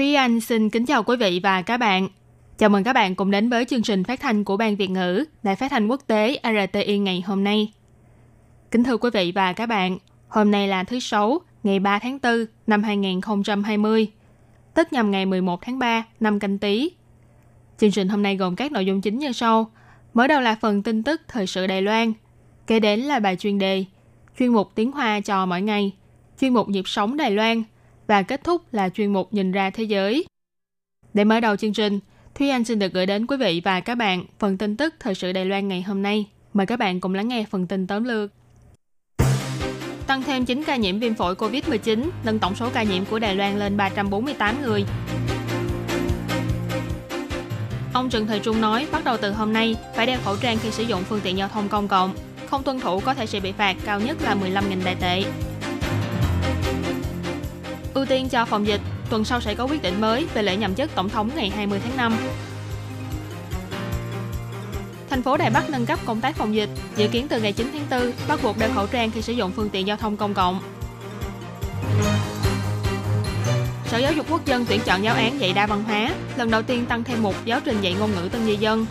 Thúy Anh xin kính chào quý vị và các bạn. Chào mừng các bạn cùng đến với chương trình phát thanh của Ban Việt ngữ Đài Phát thanh Quốc tế RTI ngày hôm nay. Kính thưa quý vị và các bạn, hôm nay là thứ Sáu, ngày 3 tháng 4 năm 2020, tức nhằm ngày 11 tháng 3 năm canh tí. Chương trình hôm nay gồm các nội dung chính như sau. Mở đầu là phần tin tức thời sự Đài Loan, kế đến là bài chuyên đề, chuyên mục tiếng Hoa cho mỗi ngày, chuyên mục nhịp sống Đài Loan và kết thúc là chuyên mục nhìn ra thế giới. Để mở đầu chương trình, Thúy Anh xin được gửi đến quý vị và các bạn phần tin tức thời sự Đài Loan ngày hôm nay. Mời các bạn cùng lắng nghe phần tin tóm lược. Tăng thêm 9 ca nhiễm viêm phổi COVID-19, nâng tổng số ca nhiễm của Đài Loan lên 348 người. Ông Trần Thời Trung nói, bắt đầu từ hôm nay, phải đeo khẩu trang khi sử dụng phương tiện giao thông công cộng. Không tuân thủ có thể sẽ bị phạt cao nhất là 15.000 đại tệ. Ưu tiên cho phòng dịch, tuần sau sẽ có quyết định mới về lễ nhậm chức tổng thống ngày 20 tháng 5. Thành phố Đài Bắc nâng cấp công tác phòng dịch, dự kiến từ ngày 9 tháng 4 bắt buộc đeo khẩu trang khi sử dụng phương tiện giao thông công cộng. Sở Giáo dục Quốc dân tuyển chọn giáo án dạy đa văn hóa, lần đầu tiên tăng thêm một giáo trình dạy ngôn ngữ tân di dân.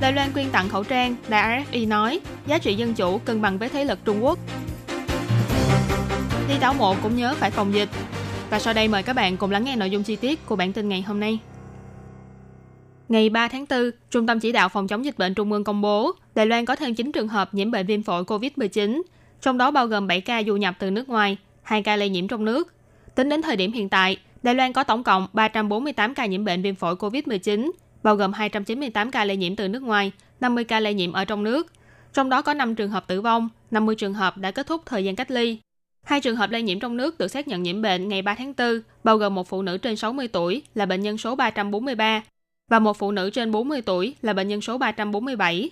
Đài Loan quyên tặng khẩu trang, đài RFI nói, giá trị dân chủ cân bằng với thế lực Trung Quốc. Đi tảo mộ cũng nhớ phải phòng dịch. Và sau đây mời các bạn cùng lắng nghe nội dung chi tiết của bản tin ngày hôm nay. Ngày 3 tháng 4, Trung tâm Chỉ đạo Phòng chống dịch bệnh Trung ương công bố Đài Loan có thêm 9 trường hợp nhiễm bệnh viêm phổi COVID-19, trong đó bao gồm 7 ca du nhập từ nước ngoài, 2 ca lây nhiễm trong nước. Tính đến thời điểm hiện tại, Đài Loan có tổng cộng 348 ca nhiễm bệnh viêm phổi COVID-19, bao gồm 298 ca lây nhiễm từ nước ngoài, 50 ca lây nhiễm ở trong nước. Trong đó có 5 trường hợp tử vong, 50 trường hợp đã kết thúc thời gian cách ly. Hai trường hợp lây nhiễm trong nước được xác nhận nhiễm bệnh ngày 3 tháng 4, bao gồm một phụ nữ trên 60 tuổi là bệnh nhân số 343 và một phụ nữ trên 40 tuổi là bệnh nhân số 347.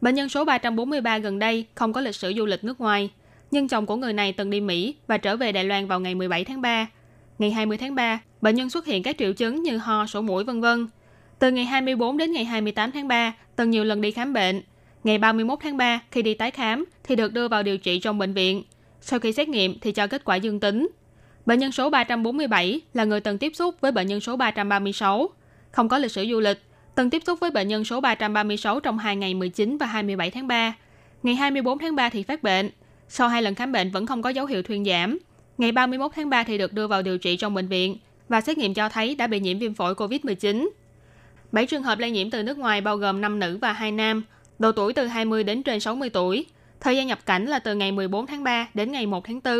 Bệnh nhân số 343 gần đây không có lịch sử du lịch nước ngoài, nhưng chồng của người này từng đi Mỹ và trở về Đài Loan vào ngày 17 tháng 3. Ngày 20 tháng 3, bệnh nhân xuất hiện các triệu chứng như ho, sổ mũi vân vân. Từ ngày 24 đến ngày 28 tháng 3, từng nhiều lần đi khám bệnh. Ngày 31 tháng 3, khi đi tái khám thì được đưa vào điều trị trong bệnh viện. Sau khi xét nghiệm thì cho kết quả dương tính. Bệnh nhân số 347 là người từng tiếp xúc với bệnh nhân số 336, không có lịch sử du lịch, từng tiếp xúc với bệnh nhân số 336 trong hai ngày 19 và 27 tháng 3. Ngày 24 tháng 3 thì phát bệnh. Sau hai lần khám bệnh vẫn không có dấu hiệu thuyên giảm. Ngày 31 tháng 3 thì được đưa vào điều trị trong bệnh viện và xét nghiệm cho thấy đã bị nhiễm viêm phổi COVID-19. 7 trường hợp lây nhiễm từ nước ngoài bao gồm 5 nữ và 2 nam, độ tuổi từ 20 đến trên 60 tuổi. Thời gian nhập cảnh là từ ngày 14 tháng 3 đến ngày 1 tháng 4.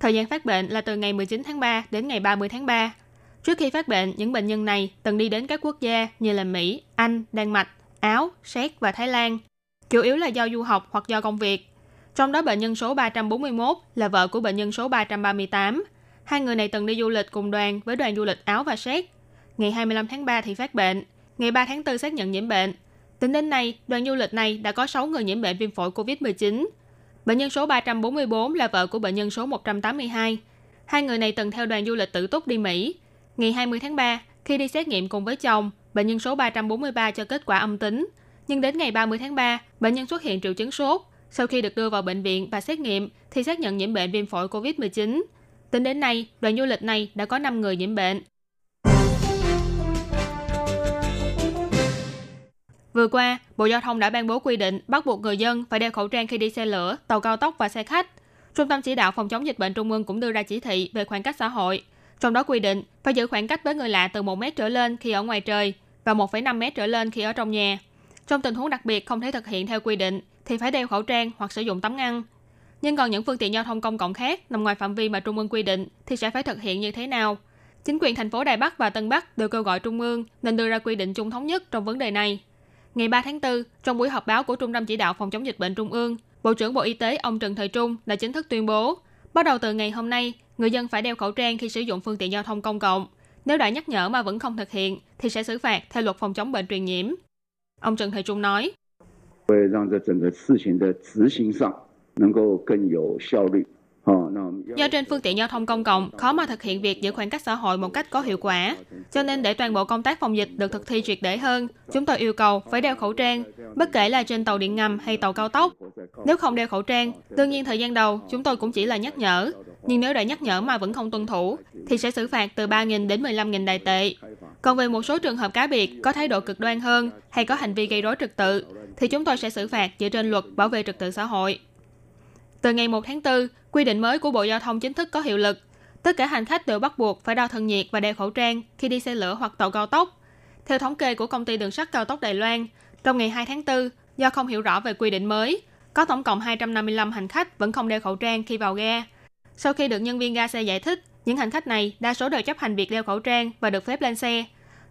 Thời gian phát bệnh là từ ngày 19 tháng 3 đến ngày 30 tháng 3. Trước khi phát bệnh, những bệnh nhân này từng đi đến các quốc gia như là Mỹ, Anh, Đan Mạch, Áo, Séc và Thái Lan. Chủ yếu là do du học hoặc do công việc. Trong đó bệnh nhân số 341 là vợ của bệnh nhân số 338. Hai người này từng đi du lịch cùng đoàn với đoàn du lịch Áo và Séc. Ngày 25 tháng 3 thì phát bệnh. Ngày 3 tháng 4 xác nhận nhiễm bệnh. Tính đến nay, đoàn du lịch này đã có 6 người nhiễm bệnh viêm phổi COVID-19. Bệnh nhân số 344 là vợ của bệnh nhân số 182. Hai người này từng theo đoàn du lịch tự túc đi Mỹ. Ngày 20 tháng 3, khi đi xét nghiệm cùng với chồng, bệnh nhân số 343 cho kết quả âm tính. Nhưng đến ngày 30 tháng 3, bệnh nhân xuất hiện triệu chứng sốt. Sau khi được đưa vào bệnh viện và xét nghiệm, thì xác nhận nhiễm bệnh viêm phổi COVID-19. Tính đến nay, đoàn du lịch này đã có 5 người nhiễm bệnh. Vừa qua, Bộ Giao thông đã ban bố quy định bắt buộc người dân phải đeo khẩu trang khi đi xe lửa, tàu cao tốc và xe khách. Trung tâm chỉ đạo phòng chống dịch bệnh Trung ương cũng đưa ra chỉ thị về khoảng cách xã hội. Trong đó quy định phải giữ khoảng cách với người lạ từ 1 mét trở lên khi ở ngoài trời và 1,5 mét trở lên khi ở trong nhà. Trong tình huống đặc biệt không thể thực hiện theo quy định thì phải đeo khẩu trang hoặc sử dụng tấm ngăn. Nhưng còn những phương tiện giao thông công cộng khác nằm ngoài phạm vi mà Trung ương quy định thì sẽ phải thực hiện như thế nào? Chính quyền thành phố Đài Bắc và Tân Bắc đều kêu gọi Trung ương nên đưa ra quy định chung thống nhất trong vấn đề này. Ngày 3 tháng 4, trong buổi họp báo của Trung tâm Chỉ đạo Phòng chống dịch bệnh Trung ương, Bộ trưởng Bộ Y tế ông Trần Thời Trung đã chính thức tuyên bố, bắt đầu từ ngày hôm nay, người dân phải đeo khẩu trang khi sử dụng phương tiện giao thông công cộng. Nếu đã nhắc nhở mà vẫn không thực hiện, thì sẽ xử phạt theo luật phòng chống bệnh truyền nhiễm. Ông Trần Thời Trung nói, Do trên phương tiện giao thông công cộng, khó mà thực hiện việc giữ khoảng cách xã hội một cách có hiệu quả. Cho nên để toàn bộ công tác phòng dịch được thực thi triệt để hơn, chúng tôi yêu cầu phải đeo khẩu trang, bất kể là trên tàu điện ngầm hay tàu cao tốc. Nếu không đeo khẩu trang, đương nhiên thời gian đầu chúng tôi cũng chỉ là nhắc nhở. Nhưng nếu đã nhắc nhở mà vẫn không tuân thủ, thì sẽ xử phạt từ 3.000 đến 15.000 đại tệ. Còn về một số trường hợp cá biệt có thái độ cực đoan hơn hay có hành vi gây rối trật tự, thì chúng tôi sẽ xử phạt dựa trên luật bảo vệ trật tự xã hội. Từ ngày 1 tháng 4, quy định mới của Bộ Giao thông chính thức có hiệu lực. Tất cả hành khách đều bắt buộc phải đo thân nhiệt và đeo khẩu trang khi đi xe lửa hoặc tàu cao tốc. Theo thống kê của công ty đường sắt cao tốc Đài Loan, trong ngày 2 tháng 4, do không hiểu rõ về quy định mới, có tổng cộng 255 hành khách vẫn không đeo khẩu trang khi vào ga. Sau khi được nhân viên ga xe giải thích, những hành khách này đa số đều chấp hành việc đeo khẩu trang và được phép lên xe.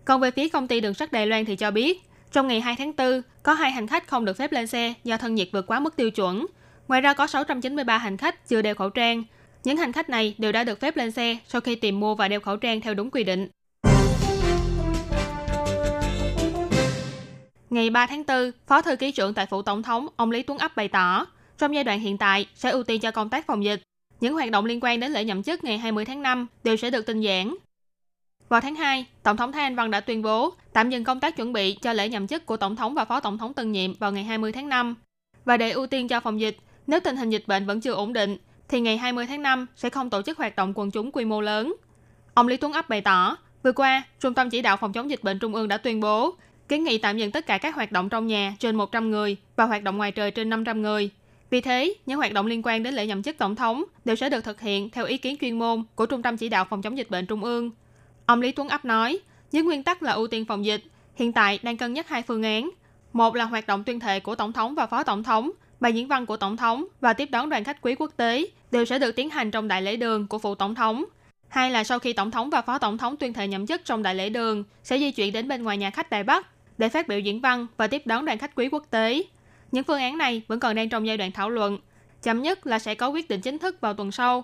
Còn về phía công ty đường sắt Đài Loan thì cho biết, trong ngày 2 tháng 4, có hai hành khách không được phép lên xe do thân nhiệt vượt quá mức tiêu chuẩn. Ngoài ra có 693 hành khách chưa đeo khẩu trang. Những hành khách này đều đã được phép lên xe sau khi tìm mua và đeo khẩu trang theo đúng quy định. Ngày 3 tháng 4, Phó Thư ký trưởng tại Phủ Tổng thống ông Lý Tuấn Ấp bày tỏ, trong giai đoạn hiện tại sẽ ưu tiên cho công tác phòng dịch. Những hoạt động liên quan đến lễ nhậm chức ngày 20 tháng 5 đều sẽ được tinh giản. Vào tháng 2, Tổng thống Thái Anh Văn đã tuyên bố tạm dừng công tác chuẩn bị cho lễ nhậm chức của Tổng thống và Phó Tổng thống tân nhiệm vào ngày 20 tháng 5. Và để ưu tiên cho phòng dịch, nếu tình hình dịch bệnh vẫn chưa ổn định, thì ngày 20 tháng 5 sẽ không tổ chức hoạt động quần chúng quy mô lớn. Ông Lý Tuấn Ấp bày tỏ, vừa qua, Trung tâm Chỉ đạo Phòng chống dịch bệnh Trung ương đã tuyên bố kiến nghị tạm dừng tất cả các hoạt động trong nhà trên 100 người và hoạt động ngoài trời trên 500 người. Vì thế, những hoạt động liên quan đến lễ nhậm chức tổng thống đều sẽ được thực hiện theo ý kiến chuyên môn của Trung tâm Chỉ đạo Phòng chống dịch bệnh Trung ương. Ông Lý Tuấn Ấp nói, dưới nguyên tắc là ưu tiên phòng dịch, hiện tại đang cân nhắc hai phương án. Một là hoạt động tuyên thệ của Tổng thống và Phó Tổng thống, bài diễn văn của Tổng thống và tiếp đón đoàn khách quý quốc tế đều sẽ được tiến hành trong đại lễ đường của phụ Tổng thống. Hai là sau khi Tổng thống và Phó Tổng thống tuyên thệ nhậm chức trong đại lễ đường, sẽ di chuyển đến bên ngoài nhà khách Đài Bắc để phát biểu diễn văn và tiếp đón đoàn khách quý quốc tế. Những phương án này vẫn còn đang trong giai đoạn thảo luận. Chậm nhất là sẽ có quyết định chính thức vào tuần sau.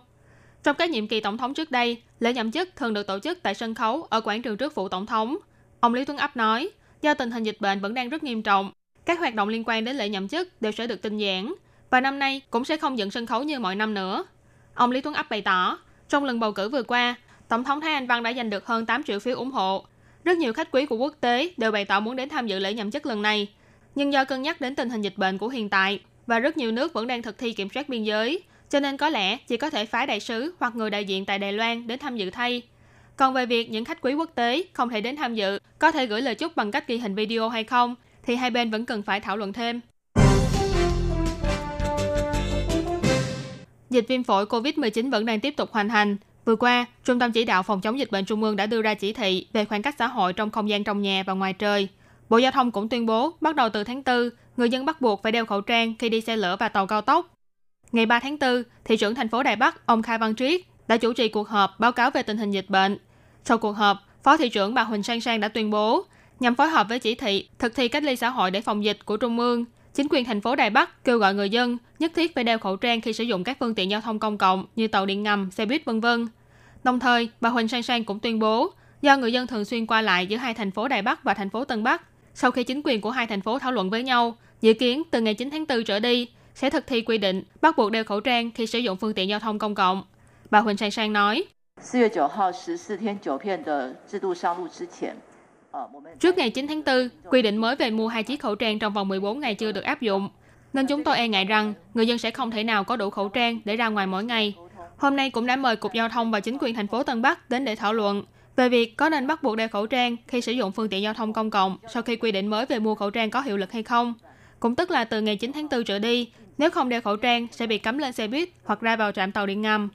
Trong các nhiệm kỳ tổng thống trước đây, lễ nhậm chức thường được tổ chức tại sân khấu ở quảng trường trước phủ tổng thống. Ông Lý Tuấn Ấp nói, do tình hình dịch bệnh vẫn đang rất nghiêm trọng, các hoạt động liên quan đến lễ nhậm chức đều sẽ được tinh giản và năm nay cũng sẽ không dựng sân khấu như mọi năm nữa. Ông Lý Tuấn Ấp bày tỏ, trong lần bầu cử vừa qua, Tổng thống Thái Anh Văn đã giành được hơn 8 triệu phiếu ủng hộ. Rất nhiều khách quý của quốc tế đều bày tỏ muốn đến tham dự lễ nhậm chức lần này. Nhưng do cân nhắc đến tình hình dịch bệnh của hiện tại và rất nhiều nước vẫn đang thực thi kiểm soát biên giới, cho nên có lẽ chỉ có thể phái đại sứ hoặc người đại diện tại Đài Loan đến tham dự thay. Còn về việc những khách quý quốc tế không thể đến tham dự, có thể gửi lời chúc bằng cách ghi hình video hay không, thì hai bên vẫn cần phải thảo luận thêm. Dịch viêm phổi COVID-19 vẫn đang tiếp tục hoành hành. Vừa qua, Trung tâm Chỉ đạo Phòng chống dịch bệnh Trung ương đã đưa ra chỉ thị về khoảng cách xã hội trong không gian trong nhà và ngoài trời. Bộ Giao thông cũng tuyên bố, bắt đầu từ tháng 4, người dân bắt buộc phải đeo khẩu trang khi đi xe lửa và tàu cao tốc. Ngày 3 tháng 4, thị trưởng thành phố Đài Bắc, ông Khai Văn Triết, đã chủ trì cuộc họp báo cáo về tình hình dịch bệnh. Sau cuộc họp, Phó thị trưởng bà Huỳnh Sang Sang đã tuyên bố, nhằm phối hợp với chỉ thị thực thi cách ly xã hội để phòng dịch của Trung ương, chính quyền thành phố Đài Bắc kêu gọi người dân nhất thiết phải đeo khẩu trang khi sử dụng các phương tiện giao thông công cộng như tàu điện ngầm, xe buýt vân vân. Đồng thời, bà Huỳnh Sang Sang cũng tuyên bố, do người dân thường xuyên qua lại giữa hai thành phố Đài Bắc và thành phố Tân Bắc, sau khi chính quyền của hai thành phố thảo luận với nhau, dự kiến từ ngày 9 tháng 4 trở đi sẽ thực thi quy định bắt buộc đeo khẩu trang khi sử dụng phương tiện giao thông công cộng. Bà Huỳnh Sang Sang nói, 四月九号十四天九片的制度上路之前， Trước ngày 9 tháng 4, quy định mới về mua hai chiếc khẩu trang trong vòng 14 ngày chưa được áp dụng, nên chúng tôi e ngại rằng người dân sẽ không thể nào có đủ khẩu trang để ra ngoài mỗi ngày. Hôm nay cũng đã mời Cục Giao thông và chính quyền thành phố Tân Bắc đến để thảo luận về việc có nên bắt buộc đeo khẩu trang khi sử dụng phương tiện giao thông công cộng sau khi quy định mới về mua khẩu trang có hiệu lực hay không. Cũng tức là từ ngày 9 tháng 4 trở đi, nếu không đeo khẩu trang sẽ bị cấm lên xe buýt hoặc ra vào trạm tàu điện ngầm.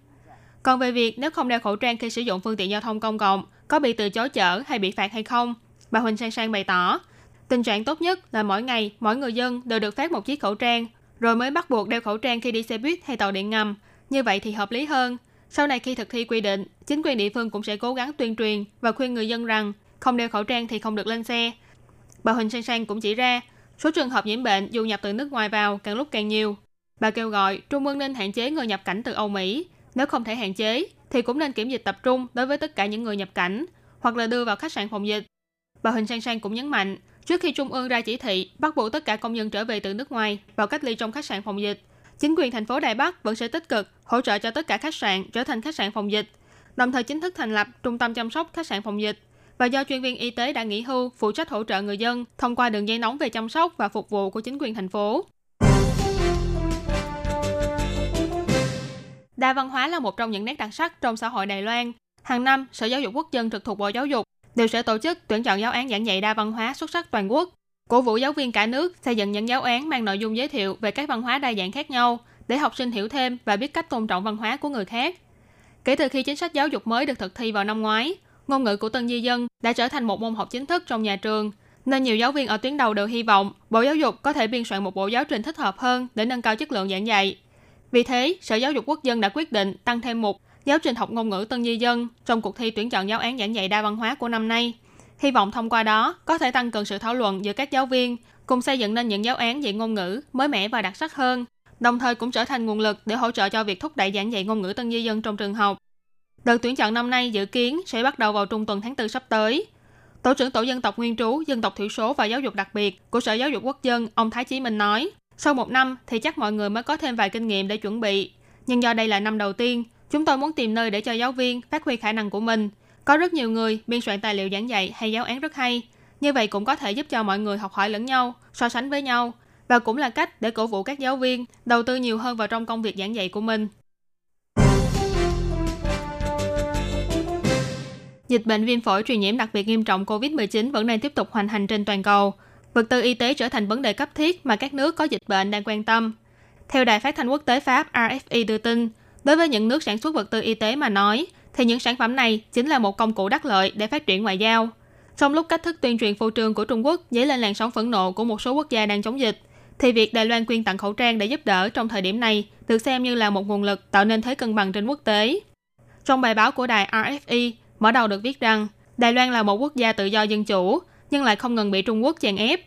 Còn về việc nếu không đeo khẩu trang khi sử dụng phương tiện giao thông công cộng, có bị từ chối chở hay bị phạt hay không, bà Huỳnh Sang Sang bày tỏ, tình trạng tốt nhất là mỗi ngày mỗi người dân đều được phát một chiếc khẩu trang, rồi mới bắt buộc đeo khẩu trang khi đi xe buýt hay tàu điện ngầm. Như vậy thì hợp lý hơn. Sau này khi thực thi quy định, chính quyền địa phương cũng sẽ cố gắng tuyên truyền và khuyên người dân rằng không đeo khẩu trang thì không được lên xe. Bà Huỳnh Sang Sang cũng chỉ ra, số trường hợp nhiễm bệnh dù nhập từ nước ngoài vào càng lúc càng nhiều. Bà kêu gọi Trung ương nên hạn chế người nhập cảnh từ Âu Mỹ. Nếu không thể hạn chế, thì cũng nên kiểm dịch tập trung đối với tất cả những người nhập cảnh hoặc là đưa vào khách sạn phòng dịch. Bà Huỳnh Sang Sang cũng nhấn mạnh, trước khi Trung ương ra chỉ thị bắt buộc tất cả công dân trở về từ nước ngoài vào cách ly trong khách sạn phòng dịch, chính quyền thành phố Đài Bắc vẫn sẽ tích cực hỗ trợ cho tất cả khách sạn trở thành khách sạn phòng dịch, đồng thời chính thức thành lập trung tâm chăm sóc khách sạn phòng dịch và do chuyên viên y tế đã nghỉ hưu phụ trách hỗ trợ người dân thông qua đường dây nóng về chăm sóc và phục vụ của chính quyền thành phố. Đa văn hóa là một trong những nét đặc sắc trong xã hội Đài Loan. Hàng năm, Sở Giáo dục Quốc dân trực thuộc Bộ Giáo dục đều sẽ tổ chức tuyển chọn giáo án giảng dạy đa văn hóa xuất sắc toàn quốc, cổ vũ giáo viên cả nước xây dựng những giáo án mang nội dung giới thiệu về các văn hóa đa dạng khác nhau để học sinh hiểu thêm và biết cách tôn trọng văn hóa của người khác. Kể từ khi chính sách giáo dục mới được thực thi vào năm ngoái, ngôn ngữ của tân di dân đã trở thành một môn học chính thức trong nhà trường, nên nhiều giáo viên ở tuyến đầu đều hy vọng Bộ Giáo dục có thể biên soạn một bộ giáo trình thích hợp hơn để nâng cao chất lượng giảng dạy. Vì thế, Sở Giáo dục Quốc dân đã quyết định tăng thêm một giáo trình học ngôn ngữ tân di dân trong cuộc thi tuyển chọn giáo án giảng dạy đa văn hóa của năm nay. Hy vọng thông qua đó có thể tăng cường sự thảo luận giữa các giáo viên, cùng xây dựng nên những giáo án dạy ngôn ngữ mới mẻ và đặc sắc hơn, đồng thời cũng trở thành nguồn lực để hỗ trợ cho việc thúc đẩy giảng dạy ngôn ngữ tân di dân trong trường học. Đợt tuyển chọn năm nay dự kiến sẽ bắt đầu vào trung tuần tháng 4 sắp tới. Tổ trưởng Tổ dân tộc Nguyên trú, Dân tộc Thiểu số và Giáo dục đặc biệt của Sở Giáo dục Quốc dân, ông Thái Chí Minh nói, sau một năm thì chắc mọi người mới có thêm vài kinh nghiệm để chuẩn bị. Nhưng do đây là năm đầu tiên, chúng tôi muốn tìm nơi để cho giáo viên phát huy khả năng của mình. Có rất nhiều người biên soạn tài liệu giảng dạy hay giáo án rất hay. Như vậy cũng có thể giúp cho mọi người học hỏi lẫn nhau, so sánh với nhau. Và cũng là cách để cổ vũ các giáo viên đầu tư nhiều hơn vào trong công việc giảng dạy của mình. Dịch bệnh viêm phổi truyền nhiễm đặc biệt nghiêm trọng COVID-19 vẫn đang tiếp tục hoành hành trên toàn cầu. Vật tư y tế trở thành vấn đề cấp thiết mà các nước có dịch bệnh đang quan tâm. Theo Đài Phát thanh Quốc tế Pháp RFI đưa tin, đối với những nước sản xuất vật tư y tế mà nói, thì những sản phẩm này chính là một công cụ đắc lợi để phát triển ngoại giao. Trong lúc cách thức tuyên truyền phô trương của Trung Quốc dấy lên làn sóng phẫn nộ của một số quốc gia đang chống dịch, thì việc Đài Loan quyên tặng khẩu trang để giúp đỡ trong thời điểm này được xem như là một nguồn lực tạo nên thế cân bằng trên quốc tế. Trong bài báo của đài RFI, Mở đầu được viết rằng Đài Loan là một quốc gia tự do dân chủ, nhưng lại không ngừng bị Trung Quốc chèn ép.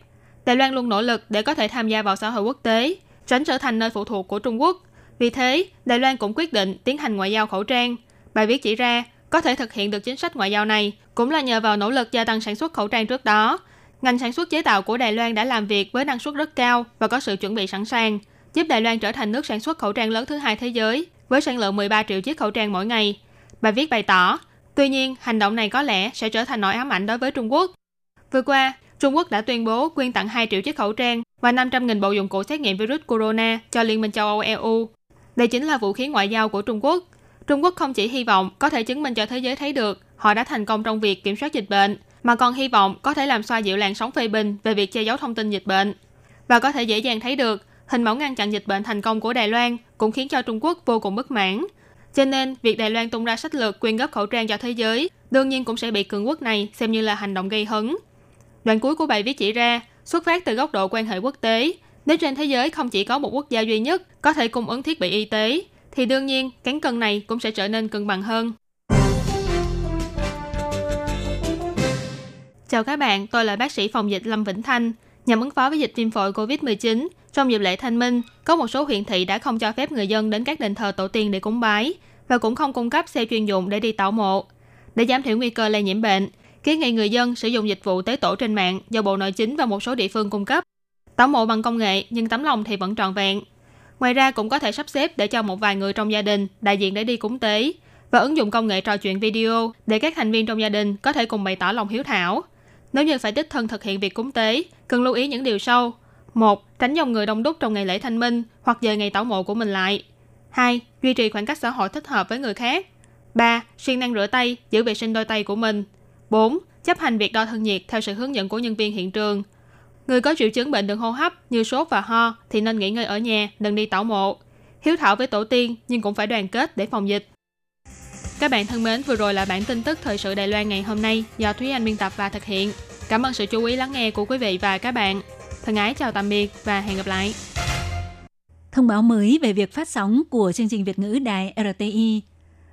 Đài Loan luôn nỗ lực để có thể tham gia vào xã hội quốc tế, tránh trở thành nơi phụ thuộc của Trung Quốc. Vì thế, Đài Loan cũng quyết định tiến hành ngoại giao khẩu trang. Bài viết chỉ ra, có thể thực hiện được chính sách ngoại giao này cũng là nhờ vào nỗ lực gia tăng sản xuất khẩu trang trước đó. Ngành sản xuất chế tạo của Đài Loan đã làm việc với năng suất rất cao và có sự chuẩn bị sẵn sàng, giúp Đài Loan trở thành nước sản xuất khẩu trang lớn thứ hai thế giới, với sản lượng 13 triệu chiếc khẩu trang mỗi ngày. Bài viết bày tỏ, Tuy nhiên, hành động này có lẽ sẽ trở thành nỗi ám ảnh đối với Trung Quốc. Vừa qua, Trung Quốc đã tuyên bố quyên tặng 2 triệu chiếc khẩu trang và 500.000 bộ dụng cụ xét nghiệm virus corona cho Liên minh châu Âu EU. Đây chính là vũ khí ngoại giao của Trung Quốc. Trung Quốc không chỉ hy vọng có thể chứng minh cho thế giới thấy được họ đã thành công trong việc kiểm soát dịch bệnh, mà còn hy vọng có thể làm xoa dịu làn sóng phê bình về việc che giấu thông tin dịch bệnh. Và có thể dễ dàng thấy được hình mẫu ngăn chặn dịch bệnh thành công của Đài Loan cũng khiến cho Trung Quốc vô cùng bất mãn cho nên, việc Đài Loan tung ra sách lược quyên góp khẩu trang cho thế giới đương nhiên cũng sẽ bị cường quốc này xem như là hành động gây hấn. Đoạn cuối của bài viết chỉ ra, xuất phát từ góc độ quan hệ quốc tế, nếu trên thế giới không chỉ có một quốc gia duy nhất có thể cung ứng thiết bị y tế, thì đương nhiên cán cân này cũng sẽ trở nên cân bằng hơn. Chào các bạn, tôi là bác sĩ phòng dịch Lâm Vĩnh Thanh. Nhằm ứng phó với dịch viêm phổi COVID-19, trong dịp lễ thanh minh, có một số huyện thị đã không cho phép người dân đến các đền thờ tổ tiên để cúng bái và cũng không cung cấp xe chuyên dụng để đi tảo mộ. Để giảm thiểu nguy cơ lây nhiễm bệnh, kiến nghị người dân sử dụng dịch vụ tế tổ trên mạng do Bộ Nội chính và một số địa phương cung cấp. Tảo mộ bằng công nghệ nhưng tấm lòng thì vẫn tròn vẹn. Ngoài ra cũng có thể sắp xếp để cho một vài người trong gia đình đại diện để đi cúng tế và ứng dụng công nghệ trò chuyện video để các thành viên trong gia đình có thể cùng bày tỏ lòng hiếu thảo. Nếu như phải đích thân thực hiện việc cúng tế, cần lưu ý những điều sau. một Tránh dòng người đông đúc trong ngày lễ thanh minh hoặc giờ ngày tảo mộ của mình lại. 2. Duy trì khoảng cách xã hội thích hợp với người khác. 3. Siêng năng rửa tay, giữ vệ sinh đôi tay của mình. 4. Chấp hành việc đo thân nhiệt theo sự hướng dẫn của nhân viên hiện trường. Người có triệu chứng bệnh đường hô hấp như sốt và ho thì nên nghỉ ngơi ở nhà, đừng đi tảo mộ. Hiếu thảo với tổ tiên nhưng cũng phải đoàn kết để phòng dịch. Các bạn thân mến, vừa rồi là bản tin tức thời sự Đài Loan ngày hôm nay do Thúy Anh biên tập và thực hiện. Cảm ơn sự chú ý lắng nghe của quý vị và các bạn. Thân ái chào tạm biệt và hẹn gặp lại. Thông báo mới về việc phát sóng của chương trình Việt ngữ đài RTI.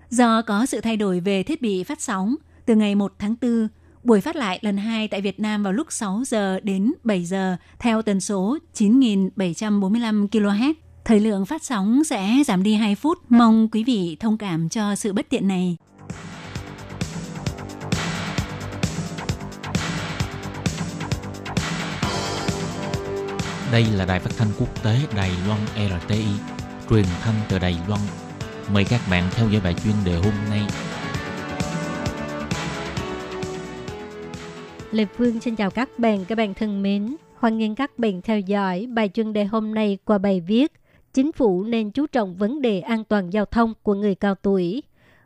Do có sự thay đổi về thiết bị phát sóng, từ ngày 1 tháng 4, buổi phát lại lần 2 tại Việt Nam vào lúc 6 giờ đến 7 giờ theo tần số 9.745 kHz Thời lượng phát sóng sẽ giảm đi 2 phút. Mong quý vị thông cảm cho sự bất tiện này. Đây là đài phát thanh quốc tế Đài Loan RTI, truyền thanh từ Đài Loan. Mời các bạn theo dõi bài chuyên đề hôm nay. Lê Phương xin chào các bạn, các bạn thân mến. Hoan nghênh các bạn theo dõi bài chuyên đề hôm nay qua bài viết Chính phủ nên chú trọng vấn đề an toàn giao thông của người cao tuổi.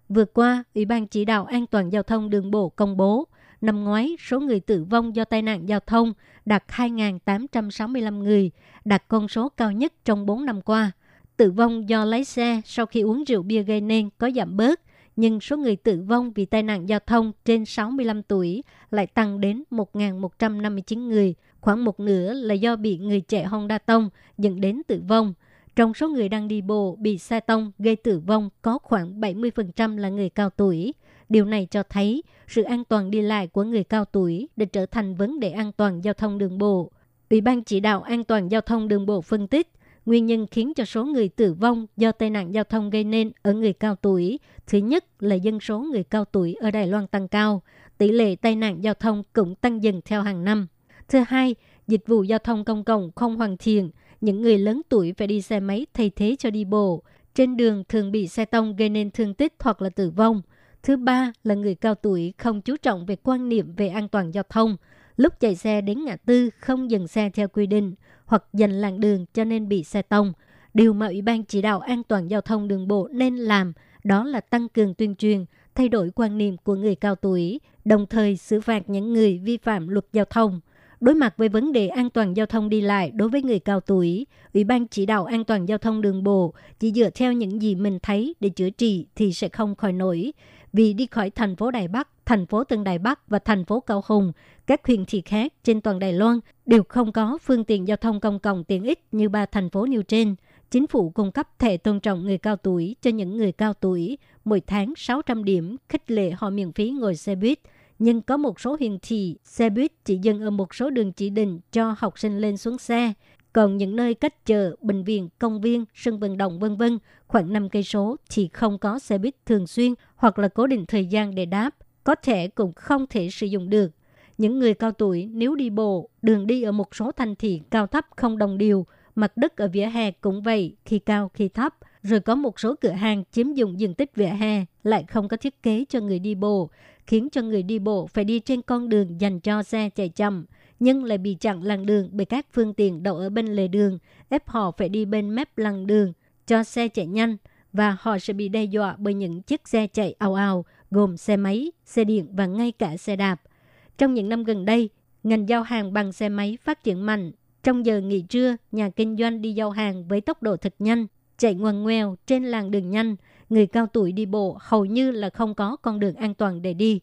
Vừa qua, Ủy ban chỉ đạo an toàn giao thông đường bộ công bố, năm ngoái số người tử vong do tai nạn giao thông đạt 2.865 người, đạt con số cao nhất trong 4 năm qua. Tử vong do lái xe sau khi uống rượu bia gây nên có giảm bớt, nhưng số người tử vong vì tai nạn giao thông trên 65 tuổi lại tăng đến 1.159 người, khoảng một nửa là do bị người trẻ Honda tông dẫn đến tử vong. Trong số người đang đi bộ bị xe tông gây tử vong có khoảng 70% là người cao tuổi. Điều này cho thấy sự an toàn đi lại của người cao tuổi đã trở thành vấn đề an toàn giao thông đường bộ. Ủy ban chỉ đạo an toàn giao thông đường bộ phân tích nguyên nhân khiến cho số người tử vong do tai nạn giao thông gây nên ở người cao tuổi. Thứ nhất là dân số người cao tuổi ở Đài Loan tăng cao, tỷ lệ tai nạn giao thông cũng tăng dần theo hàng năm. Thứ hai, dịch vụ giao thông công cộng không hoàn thiện, những người lớn tuổi phải đi xe máy thay thế cho đi bộ. Trên đường thường bị xe tông gây nên thương tích hoặc là tử vong. Thứ ba là người cao tuổi không chú trọng về quan niệm về an toàn giao thông. Lúc chạy xe đến ngã tư không dừng xe theo quy định hoặc dành làn đường cho nên bị xe tông. Điều mà Ủy ban chỉ đạo an toàn giao thông đường bộ nên làm đó là tăng cường tuyên truyền, thay đổi quan niệm của người cao tuổi, đồng thời xử phạt những người vi phạm luật giao thông. Đối mặt với vấn đề an toàn giao thông đi lại đối với người cao tuổi, Ủy ban chỉ đạo an toàn giao thông đường bộ chỉ dựa theo những gì mình thấy để chữa trị thì sẽ không khỏi nổi. Vì đi khỏi thành phố Đài Bắc, thành phố Tân Đài Bắc và thành phố Cao Hùng, các huyện thị khác trên toàn Đài Loan đều không có phương tiện giao thông công cộng tiện ích như ba thành phố nêu trên. Chính phủ cung cấp thẻ tôn trọng người cao tuổi cho những người cao tuổi, mỗi tháng 600 điểm khích lệ họ miễn phí ngồi xe buýt – nhưng có một số huyện thị, xe buýt chỉ dừng ở một số đường chỉ định cho học sinh lên xuống xe. Còn những nơi cách chợ, bệnh viện, công viên, sân vận động vân vân khoảng 5 cây số thì không có xe buýt thường xuyên hoặc là cố định thời gian để đáp, có thể cũng không thể sử dụng được. Những người cao tuổi nếu đi bộ, đường đi ở một số thành thị cao thấp không đồng đều, mặt đất ở vỉa hè cũng vậy, khi cao khi thấp. Rồi có một số cửa hàng chiếm dụng diện tích vỉa hè lại không có thiết kế cho người đi bộ, khiến cho người đi bộ phải đi trên con đường dành cho xe chạy chậm, nhưng lại bị chặn làn đường bởi các phương tiện đậu ở bên lề đường, ép họ phải đi bên mép làn đường cho xe chạy nhanh và họ sẽ bị đe dọa bởi những chiếc xe chạy ào ào gồm xe máy, xe điện và ngay cả xe đạp. Trong những năm gần đây, ngành giao hàng bằng xe máy phát triển mạnh. Trong giờ nghỉ trưa, nhà kinh doanh đi giao hàng với tốc độ thật nhanh, chạy ngoằn ngoèo trên làng đường nhanh – người cao tuổi đi bộ hầu như là không có con đường an toàn để đi.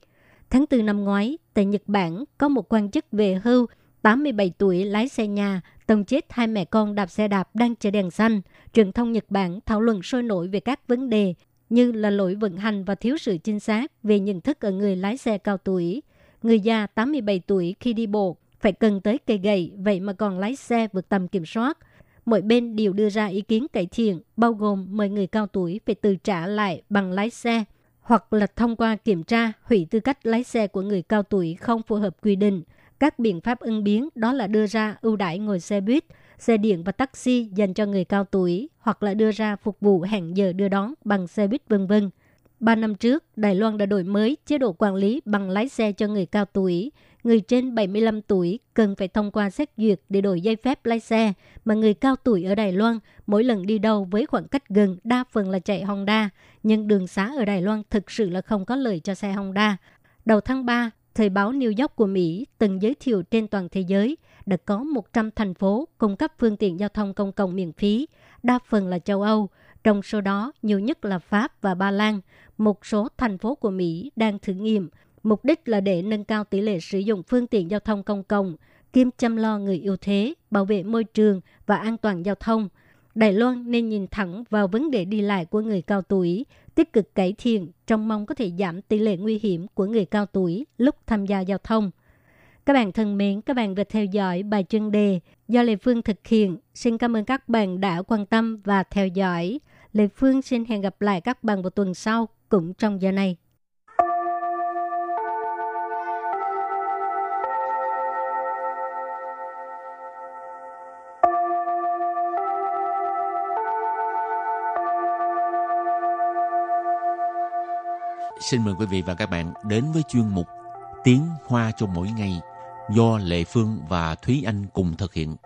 Tháng 4 năm ngoái, tại Nhật Bản, có một quan chức về hưu 87 tuổi lái xe nhà, tông chết hai mẹ con đạp xe đạp đang chờ đèn xanh. Truyền thông Nhật Bản thảo luận sôi nổi về các vấn đề như là lỗi vận hành và thiếu sự chính xác về nhận thức ở người lái xe cao tuổi. Người già 87 tuổi khi đi bộ phải cần tới cây gậy, vậy mà còn lái xe vượt tầm kiểm soát – mỗi bên đều đưa ra ý kiến cải thiện, bao gồm mời người cao tuổi phải từ trả lại bằng lái xe hoặc là thông qua kiểm tra hủy tư cách lái xe của người cao tuổi không phù hợp quy định. Các biện pháp ứng biến đó là đưa ra ưu đãi ngồi xe buýt, xe điện và taxi dành cho người cao tuổi hoặc là đưa ra phục vụ hẹn giờ đưa đón bằng xe buýt vân vân. Ba năm trước, Đài Loan đã đổi mới chế độ quản lý bằng lái xe cho người cao tuổi, người trên 75 tuổi cần phải thông qua xét duyệt để đổi giấy phép lái xe, mà người cao tuổi ở Đài Loan mỗi lần đi đâu với khoảng cách gần đa phần là chạy Honda, nhưng đường xá ở Đài Loan thực sự là không có lợi cho xe Honda. Đầu tháng 3, Thời báo New York của Mỹ từng giới thiệu trên toàn thế giới đã có 100 thành phố cung cấp phương tiện giao thông công cộng miễn phí, đa phần là châu Âu. Trong số đó, nhiều nhất là Pháp và Ba Lan. Một số thành phố của Mỹ đang thử nghiệm Mục đích là để nâng cao tỷ lệ sử dụng phương tiện giao thông công cộng, kiêm chăm lo người yếu thế, bảo vệ môi trường và an toàn giao thông. Đài Loan nên nhìn thẳng vào vấn đề đi lại của người cao tuổi, tích cực cải thiện trong mong có thể giảm tỷ lệ nguy hiểm của người cao tuổi lúc tham gia giao thông. Các bạn thân mến, các bạn vừa theo dõi bài chuyên đề do Lê Phương thực hiện. Xin cảm ơn các bạn đã quan tâm và theo dõi. Lê Phương xin hẹn gặp lại các bạn vào tuần sau cũng trong giờ này. Xin mời quý vị và các bạn đến với chuyên mục Tiếng Hoa cho mỗi ngày do Lệ Phương và Thúy Anh cùng thực hiện.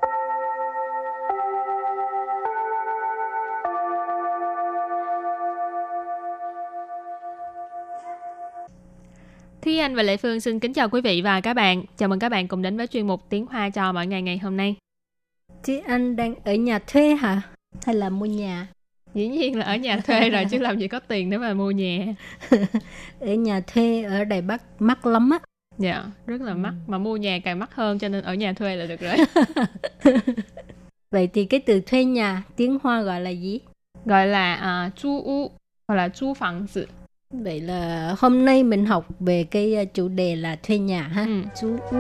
Thúy Anh và Lệ Phương xin kính chào quý vị và các bạn. Chào mừng các bạn cùng đến với chuyên mục Tiếng Hoa cho mỗi ngày ngày hôm nay. Chị Anh đang ở nhà thuê hả? Hay là mua nhà? Dĩ nhiên là ở nhà thuê rồi chứ làm gì có tiền để mà mua nhà. ở nhà thuê ở Đài Bắc mắc lắm á. Dạ, rất là mắc. Mà mua nhà càng mắc hơn cho nên ở nhà thuê là được rồi. Vậy thì cái từ thuê nhà tiếng Hoa gọi là gì? Gọi là uh, chu u hoặc là chu phòng tử. Vậy là hôm nay mình học về cái ờ, chủ đề là thuê nhà ha. Ừ. Chú u.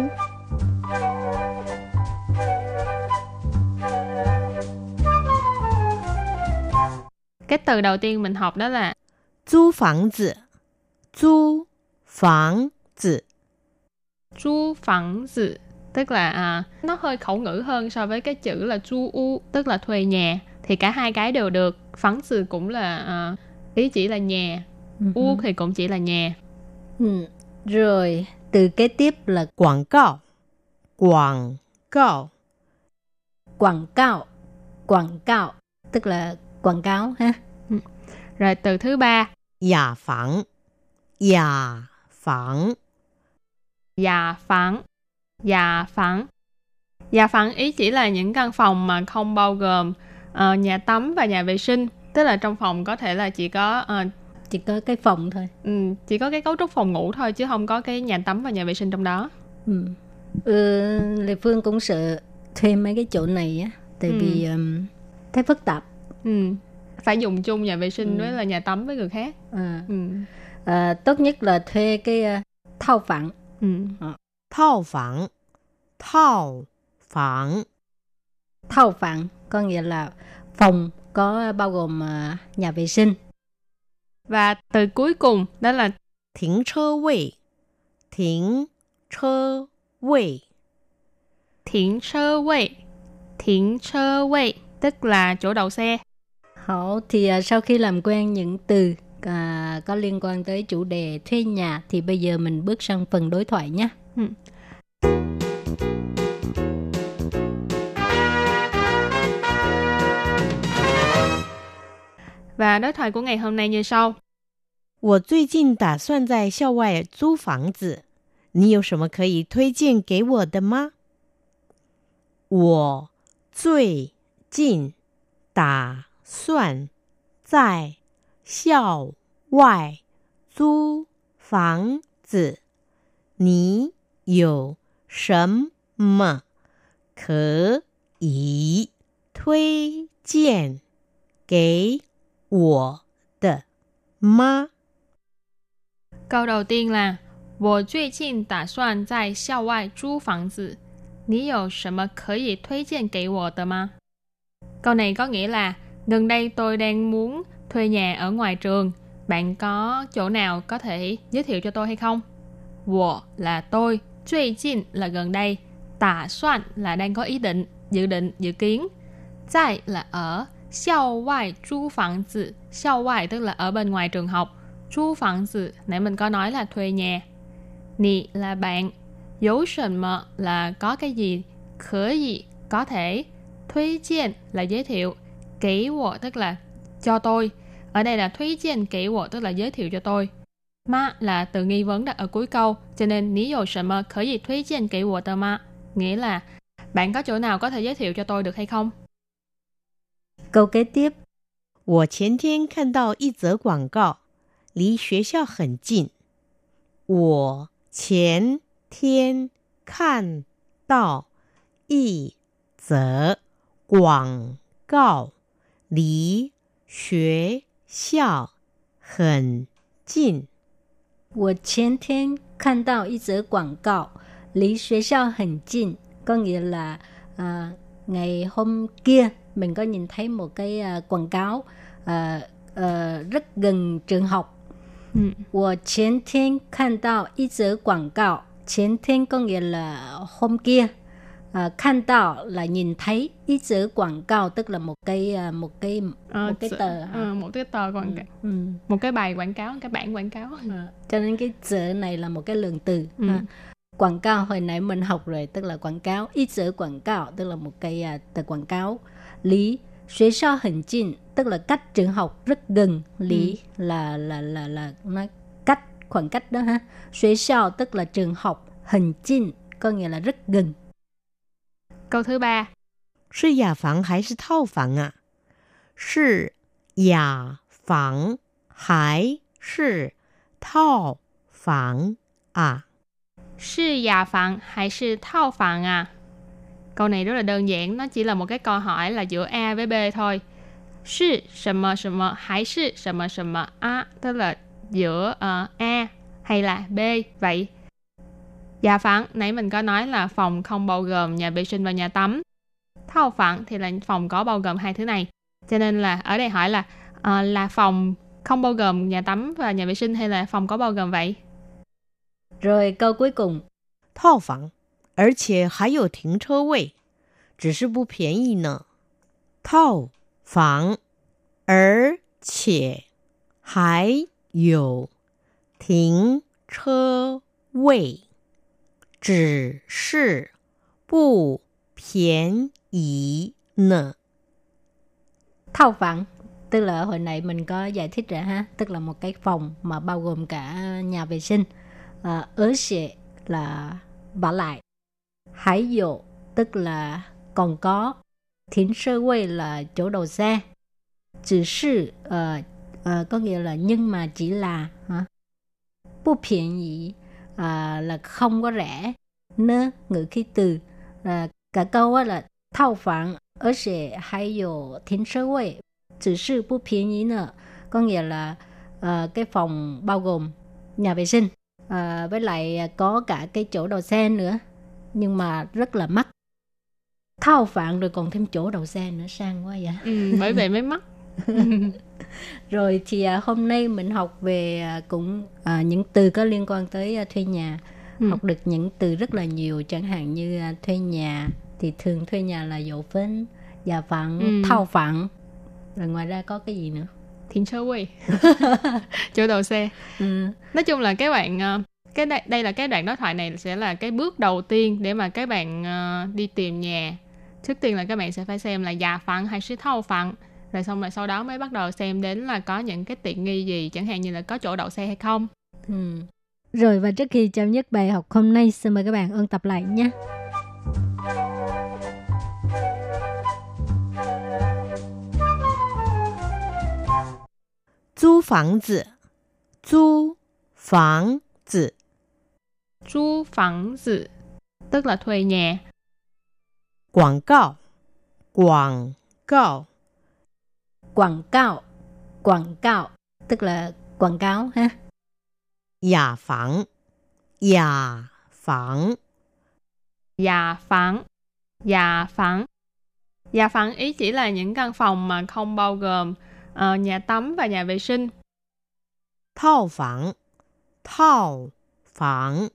Cái từ đầu tiên mình học đó là 租房子，租房子， chu phẳng tử. Tức là à, nó hơi khẩu ngữ hơn so với cái chữ là chu u, tức là thuê nhà. Thì cả hai cái đều được. Phẳng tử cũng là à, ý chỉ là nhà. U thì cũng chỉ là nhà. Ừ. Rồi, từ kế tiếp là 广告，广告， quảng cáo. Quảng cáo, tức là quảng cáo ha. Ừ. Rồi từ thứ ba. nhà phẳng. nhà phẳng. nhà phẳng. nhà phẳng. nhà phẳng ý chỉ là những căn phòng mà không bao gồm uh, nhà tắm và nhà vệ sinh. Tức là trong phòng có thể là chỉ có uh, chỉ có cái phòng thôi. Ừ, chỉ có cái cấu trúc phòng ngủ thôi chứ không có cái nhà tắm và nhà vệ sinh trong đó. Ừ. Ừ, Lê Phương cũng sợ thuê mấy cái chỗ này á, tại ừ. vì um, thấy phức tạp ừ. phải dùng chung nhà vệ sinh ừ. với là nhà tắm với người khác à. Ừ. À, tốt nhất là thuê cái uh, thao phẳng ừ. Ờ. thao phẳng thao phẳng thao phẳng có nghĩa là phòng có bao gồm uh, nhà vệ sinh và từ cuối cùng đó là thỉnh chơ vị thỉnh chơ vị thỉnh chơ vị thỉnh chơ vị tức là chỗ đậu xe Hảo, thì à, sau khi làm quen những từ à, có liên quan tới chủ đề thuê nhà thì bây giờ mình bước sang phần đối thoại nhé. Ừ. Và đối thoại của ngày hôm nay như sau. 我最近打算在校外租房子，你有什么可以推荐给我的吗？我最近打 算在校外租房子，你有什么可以推荐给我的吗？Câu đầu tiên là 我最近打算在校外租房子，你有什么可以推荐给我的吗？Câu này có nghĩa là gần đây tôi đang muốn thuê nhà ở ngoài trường. Bạn có chỗ nào có thể giới thiệu cho tôi hay không? Wo là tôi, truy chin là gần đây, tả soạn là đang có ý định, dự định, dự kiến. Tại là ở, xiao ngoại chu phẳng zi, xiao ngoại tức là ở bên ngoài trường học, chu phẳng zi, nãy mình có nói là thuê nhà. Nì là bạn, dấu sần mờ là có cái gì, khở gì, có thể, thuê chiên là giới thiệu, Kỹ wo tức là cho tôi. Ở đây là thuê chiên kỹ wo tức là giới thiệu cho tôi. Ma là từ nghi vấn đặt ở cuối câu. Cho nên ní dầu sần mờ khở gì thuê chiên kỹ wo tờ ma. Nghĩa là bạn có chỗ nào có thể giới thiệu cho tôi được hay không? Câu kế tiếp, 我前天看到一则广告，离学校很近。我前天看到一则广告， 离学校很近。我前天看到一则广告， Lý xuế sao hình chinh có nghĩa là à, ngày hôm kia mình có nhìn thấy một cái à, quảng cáo à, à, rất gần trường học. Ừ. 我前天看到一则广告，前天 có nghĩa là hôm kia. À, 看到 là nhìn thấy, ý chữ quảng cáo tức là một cái à, một cái Ờ, một cái tờ ờ, một cái tờ quảng cáo. Ừ. một cái bài quảng cáo cái bản quảng cáo. À, cho nên cái chữ này là một cái lượng từ Ừ. quảng cáo hồi nãy mình học rồi tức là quảng cáo ít chữ quảng cáo tức là một cái à, từ quảng cáo. Lý xuế sao hình chinh tức là cách trường học rất gần. Lý là là là là nó cách khoảng cách đó ha. Xuế sao tức là trường học hình chinh có nghĩa là rất gần câu thứ ba 是雅房还是套房啊？是雅房还是套房啊？ 是雅房还是套房à câu này rất là đơn giản nó chỉ là một cái câu hỏi là giữa A với B thôi 是什么什么还是什么什么 A tức là giữa ờ, A hay là B vậy Dạ phẳng, nãy mình có nói là phòng không bao gồm nhà vệ sinh và nhà tắm. Thao phẳng thì là phòng có bao gồm hai thứ này. Cho nên là ở đây hỏi là ờ, là phòng không bao gồm nhà tắm và nhà vệ sinh hay là phòng có bao gồm vậy? rồi câu cuối cùng 套房，而且还有停车位，只是不便宜呢。套房，而且还有停车位， 只是不便宜呢。 thao phẳng tức là hồi nãy mình có giải thích rồi ha tức là một cái phòng mà bao gồm cả nhà vệ sinh à, ở sẽ là vả lại hải dụ tức là còn có thiến sơ quay là chỗ đầu xe chỉ sư ờ, ờ, có nghĩa là nhưng mà chỉ là hả bu phiền gì à, là không có rẻ. Nữa ngữ khí từ. À, cả câu á là thao phản ở sẽ hay dụ thính sơ quê chỉ sư bút phiến ý nữa có nghĩa là à, cái phòng bao gồm nhà vệ sinh à, với lại có cả cái chỗ đầu xe nữa nhưng mà rất là mắc. Thao phản rồi còn thêm chỗ đầu xe nữa sang quá vậy. Ừ, bởi vậy mới mắc. rồi thì à, hôm nay mình học về à, cũng à, những từ có liên quan tới à, thuê nhà Ừ. học được những từ rất là nhiều chẳng hạn như à, thuê nhà thì thường thuê nhà là dỗ phấn nhà phẳng Ừ. thao phẳng rồi ngoài ra có cái gì nữa Thiện sơ quay. Chỗ đầu xe. ừ. Nói chung là các bạn ờ, cái đây, đây là cái đoạn đối thoại này sẽ là cái bước đầu tiên để mà các bạn ờ, đi tìm nhà. Trước tiên là các bạn sẽ phải xem là già phẳng hay 是 thâu phẳng rồi xong rồi sau đó mới bắt đầu xem đến là có những cái tiện nghi gì chẳng hạn như là có chỗ đậu xe hay không. Ừ. ừ. rồi và trước khi chào nhất bài học hôm nay xin mời các bạn ôn tập lại nhé Chú phòng tử Chú phòng tử Chú phòng tử Tức là thuê nhà. Quảng cáo. Quảng cáo quảng cáo. Quảng cáo tức là quảng cáo ha. Nhà phẳng. Nhà phẳng. Nhà phẳng. Nhà phẳng. Nhà phẳng ý chỉ là những căn phòng mà không bao gồm uh, nhà tắm và nhà vệ sinh. Thao phẳng. Thao phẳng.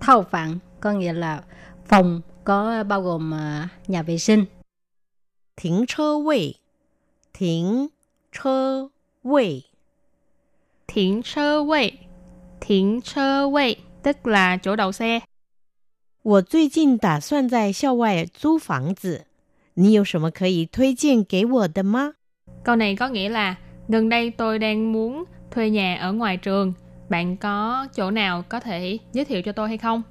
Thao phẳng có nghĩa là phòng có bao gồm uh, nhà vệ sinh. Thính chơ vị. 停车位，停车位， Thiện sơ quay, thiện sơ quay, tức là chỗ đậu xe. 我最近打算在校外租房子，你有什么可以推荐给我的吗？ Câu này có nghĩa là gần đây tôi đang muốn thuê nhà ở ngoài trường. Bạn có chỗ nào có thể giới thiệu cho tôi hay không?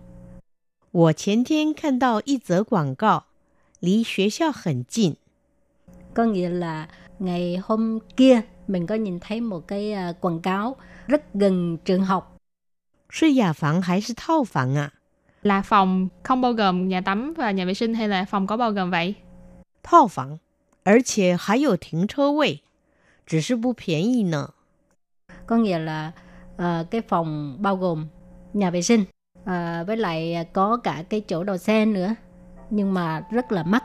我前天看到一则广告，离学校很近， Có nghĩa là ngày hôm kia mình có nhìn thấy một cái à, quảng cáo rất gần trường học. 是雅房还是套房啊？ Là phòng không bao gồm nhà tắm và nhà vệ sinh hay là phòng có bao gồm vậy? 套房，而且还有停车位，只是不便宜呢。 Có nghĩa là à, cái phòng bao gồm nhà vệ sinh à, với lại có cả cái chỗ đậu xe nữa nhưng mà rất là mắc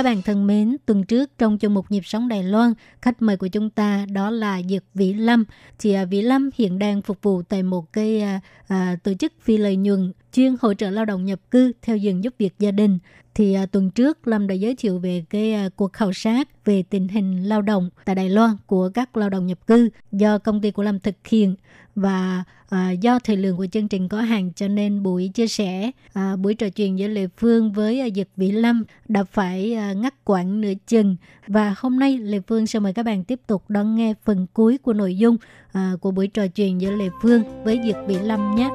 Các bạn thân mến, tuần trước trong chương mục Nhịp sống Đài Loan, khách mời của chúng ta đó là Dược Vĩ Lâm. Chị à, Vĩ Lâm hiện đang phục vụ tại một cái à, à tổ chức phi lợi nhuận chuyên hỗ trợ lao động nhập cư theo dừng giúp việc gia đình. Thì à, tuần trước Lâm đã giới thiệu về cái à, cuộc khảo sát về tình hình lao động tại Đài Loan của các lao động nhập cư do công ty của Lâm thực hiện và à, do thời lượng của chương trình có hạn cho nên buổi chia sẻ à, buổi trò chuyện giữa Lê Phương với à, Dật Vĩ Lâm đã phải à, ngắt quãng nửa chừng và hôm nay Lê Phương sẽ mời các bạn tiếp tục đón nghe phần cuối của nội dung à, của buổi trò chuyện giữa Lê Phương với Dực Vĩ Lâm nhé.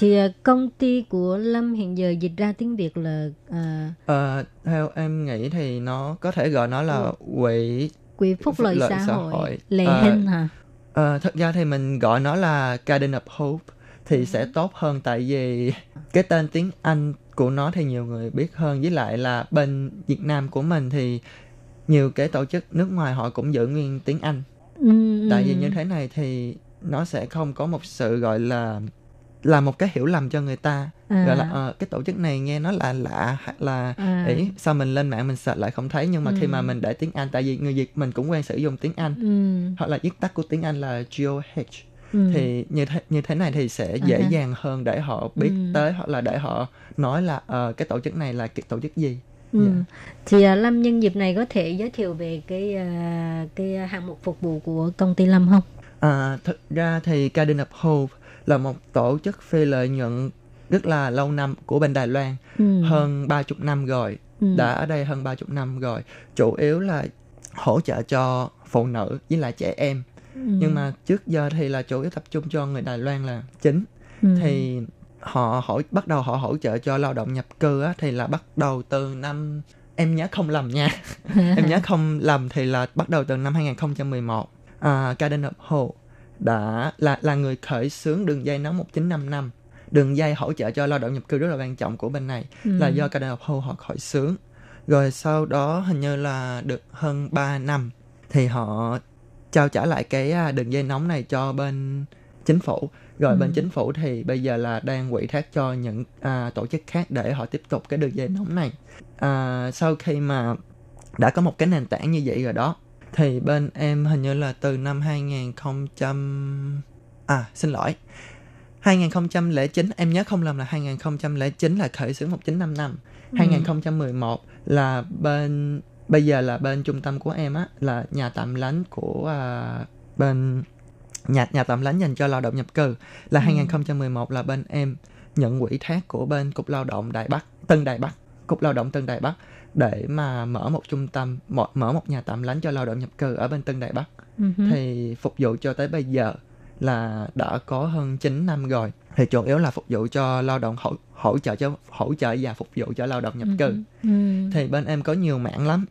Thì à, công ty của Lâm hiện giờ dịch ra tiếng Việt là à, Ờ, theo em nghĩ thì nó có thể gọi nó là quỹ quỹ phúc lợi, lợi xã, xã hội, hội. lệ Ờ, hình hả? Ờ, thật ra thì mình gọi nó là Garden of Hope thì sẽ tốt hơn tại vì cái tên tiếng Anh của nó thì nhiều người biết hơn với lại là bên Việt Nam của mình thì nhiều cái tổ chức nước ngoài họ cũng giữ nguyên tiếng Anh Ừ, tại vì ừ. như thế này thì nó sẽ không có một sự gọi là là một cái hiểu lầm cho người ta À. gọi là ờ, cái tổ chức này nghe nó là lạ là À. ý sao mình lên mạng mình search lại không thấy nhưng mà khi Ừ. mà mình để tiếng Anh tại vì người Việt mình cũng quen sử dụng tiếng Anh Ừ, hoặc là viết tắt của tiếng Anh là GOH ừ. thì như thế như thế này thì sẽ À dễ dàng hơn để họ biết Ừ. tới hoặc là để họ nói là ờ, cái tổ chức này là cái tổ chức gì Ừ. Dạ. Thì à, Lâm nhân dịp này có thể giới thiệu về cái à, cái hạng mục phục vụ của công ty Lâm không? À, thực ra thì Garden of Hope là một tổ chức phi lợi nhuận rất là lâu năm của bên Đài Loan Ừ. hơn 30 năm rồi Ừ. đã ở đây hơn 30 năm rồi chủ yếu là hỗ trợ cho phụ nữ với lại trẻ em Ừ. nhưng mà trước giờ thì là chủ yếu tập trung cho người Đài Loan là chính Ừ. thì họ hỗ bắt đầu họ hỗ trợ cho lao động nhập cư á, thì là bắt đầu từ năm em nhớ không lầm nha em nhớ không lầm thì là bắt đầu từ năm 2011 à, Garden of Hope đã là là người khởi xướng đường dây nóng 1955 đường dây hỗ trợ cho lao động nhập cư rất là quan trọng của bên này. Ừ. là do Garden of Hope họ khởi xướng. Rồi sau đó hình như là được hơn 3 năm thì họ trao trả lại cái à, đường dây nóng này cho bên chính phủ. Rồi Ừ. bên chính phủ thì bây giờ là đang quỹ thác cho những à, tổ chức khác để họ tiếp tục cái đường dây nóng này. À, sau khi mà đã có một cái nền tảng như vậy rồi đó thì bên em hình như là từ năm 2000 à xin lỗi 2009 em nhớ không lầm là 2009 là khởi xướng 1955 Ừ. 2011 là bên bây giờ là bên trung tâm của em á là nhà tạm lánh của à, bên nhà nhà tạm lánh dành cho lao động nhập cư là Ừ. 2011 là bên em nhận quỹ thác của bên cục lao động Đài Bắc Tân Đài Bắc cục lao động Tân Đài Bắc để mà mở một trung tâm mở, một nhà tạm lánh cho lao động nhập cư ở bên Tân Đài Bắc. Hứ. thì phục vụ cho tới bây giờ là đã có hơn 9 năm rồi. Thì chủ yếu là phục vụ cho lao động hỗ, hỗ trợ cho hỗ trợ và phục vụ cho lao động nhập cư. Ừ. thì bên em có nhiều mảng lắm.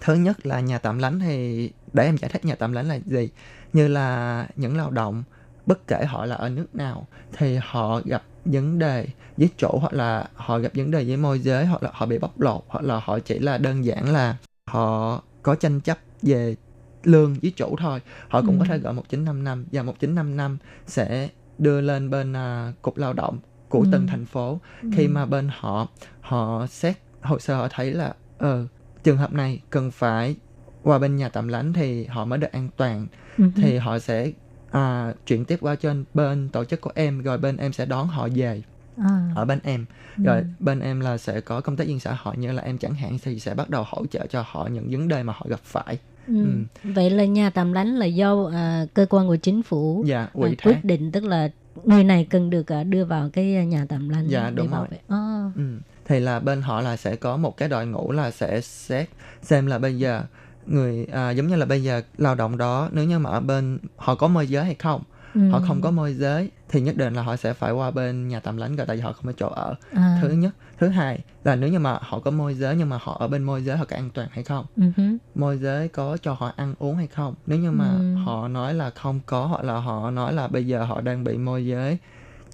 Thứ nhất là nhà tạm lánh thì để em giải thích nhà tạm lánh là gì? Như là những lao động bất kể họ là ở nước nào thì họ gặp vấn đề với chủ hoặc là họ gặp vấn đề với môi giới hoặc là họ bị bóc lột hoặc là họ chỉ là đơn giản là họ có tranh chấp về lương với chủ thôi họ cũng Ừ. có thể gọi 1955 và 1955 sẽ đưa lên bên à, cục lao động của Ừ. từng thành phố Ừ. khi mà bên họ họ xét hồ sơ họ thấy là ờ trường hợp này cần phải qua bên nhà tạm lánh thì họ mới được an toàn Ừ. thì họ sẽ à, chuyển tiếp qua trên bên tổ chức của em rồi bên em sẽ đón họ về à. ở bên em Ừ. rồi bên em là sẽ có công tác viên xã hội như là em chẳng hạn thì sẽ bắt đầu hỗ trợ cho họ những vấn đề mà họ gặp phải Ừ. Ừ. Vậy là nhà tạm lánh là do à, cơ quan của chính phủ dạ thác quyết định tức là người này cần được à, đưa vào cái nhà tạm lánh Dạ, để đúng bảo rồi. vệ. À. Ừ. Thì là bên họ là sẽ có một cái đội ngũ là sẽ xét xem là bây giờ người à, giống như là bây giờ lao động đó nếu như mà ở bên họ có môi giới hay không Ừ. họ không có môi giới thì nhất định là họ sẽ phải qua bên nhà tạm lánh rồi tại vì họ không có chỗ ở à. thứ nhất thứ hai là nếu như mà họ có môi giới nhưng mà họ ở bên môi giới họ có an toàn hay không hứ. môi giới có cho họ ăn uống hay không nếu như mà Ừ. họ nói là không có hoặc là họ nói là bây giờ họ đang bị môi giới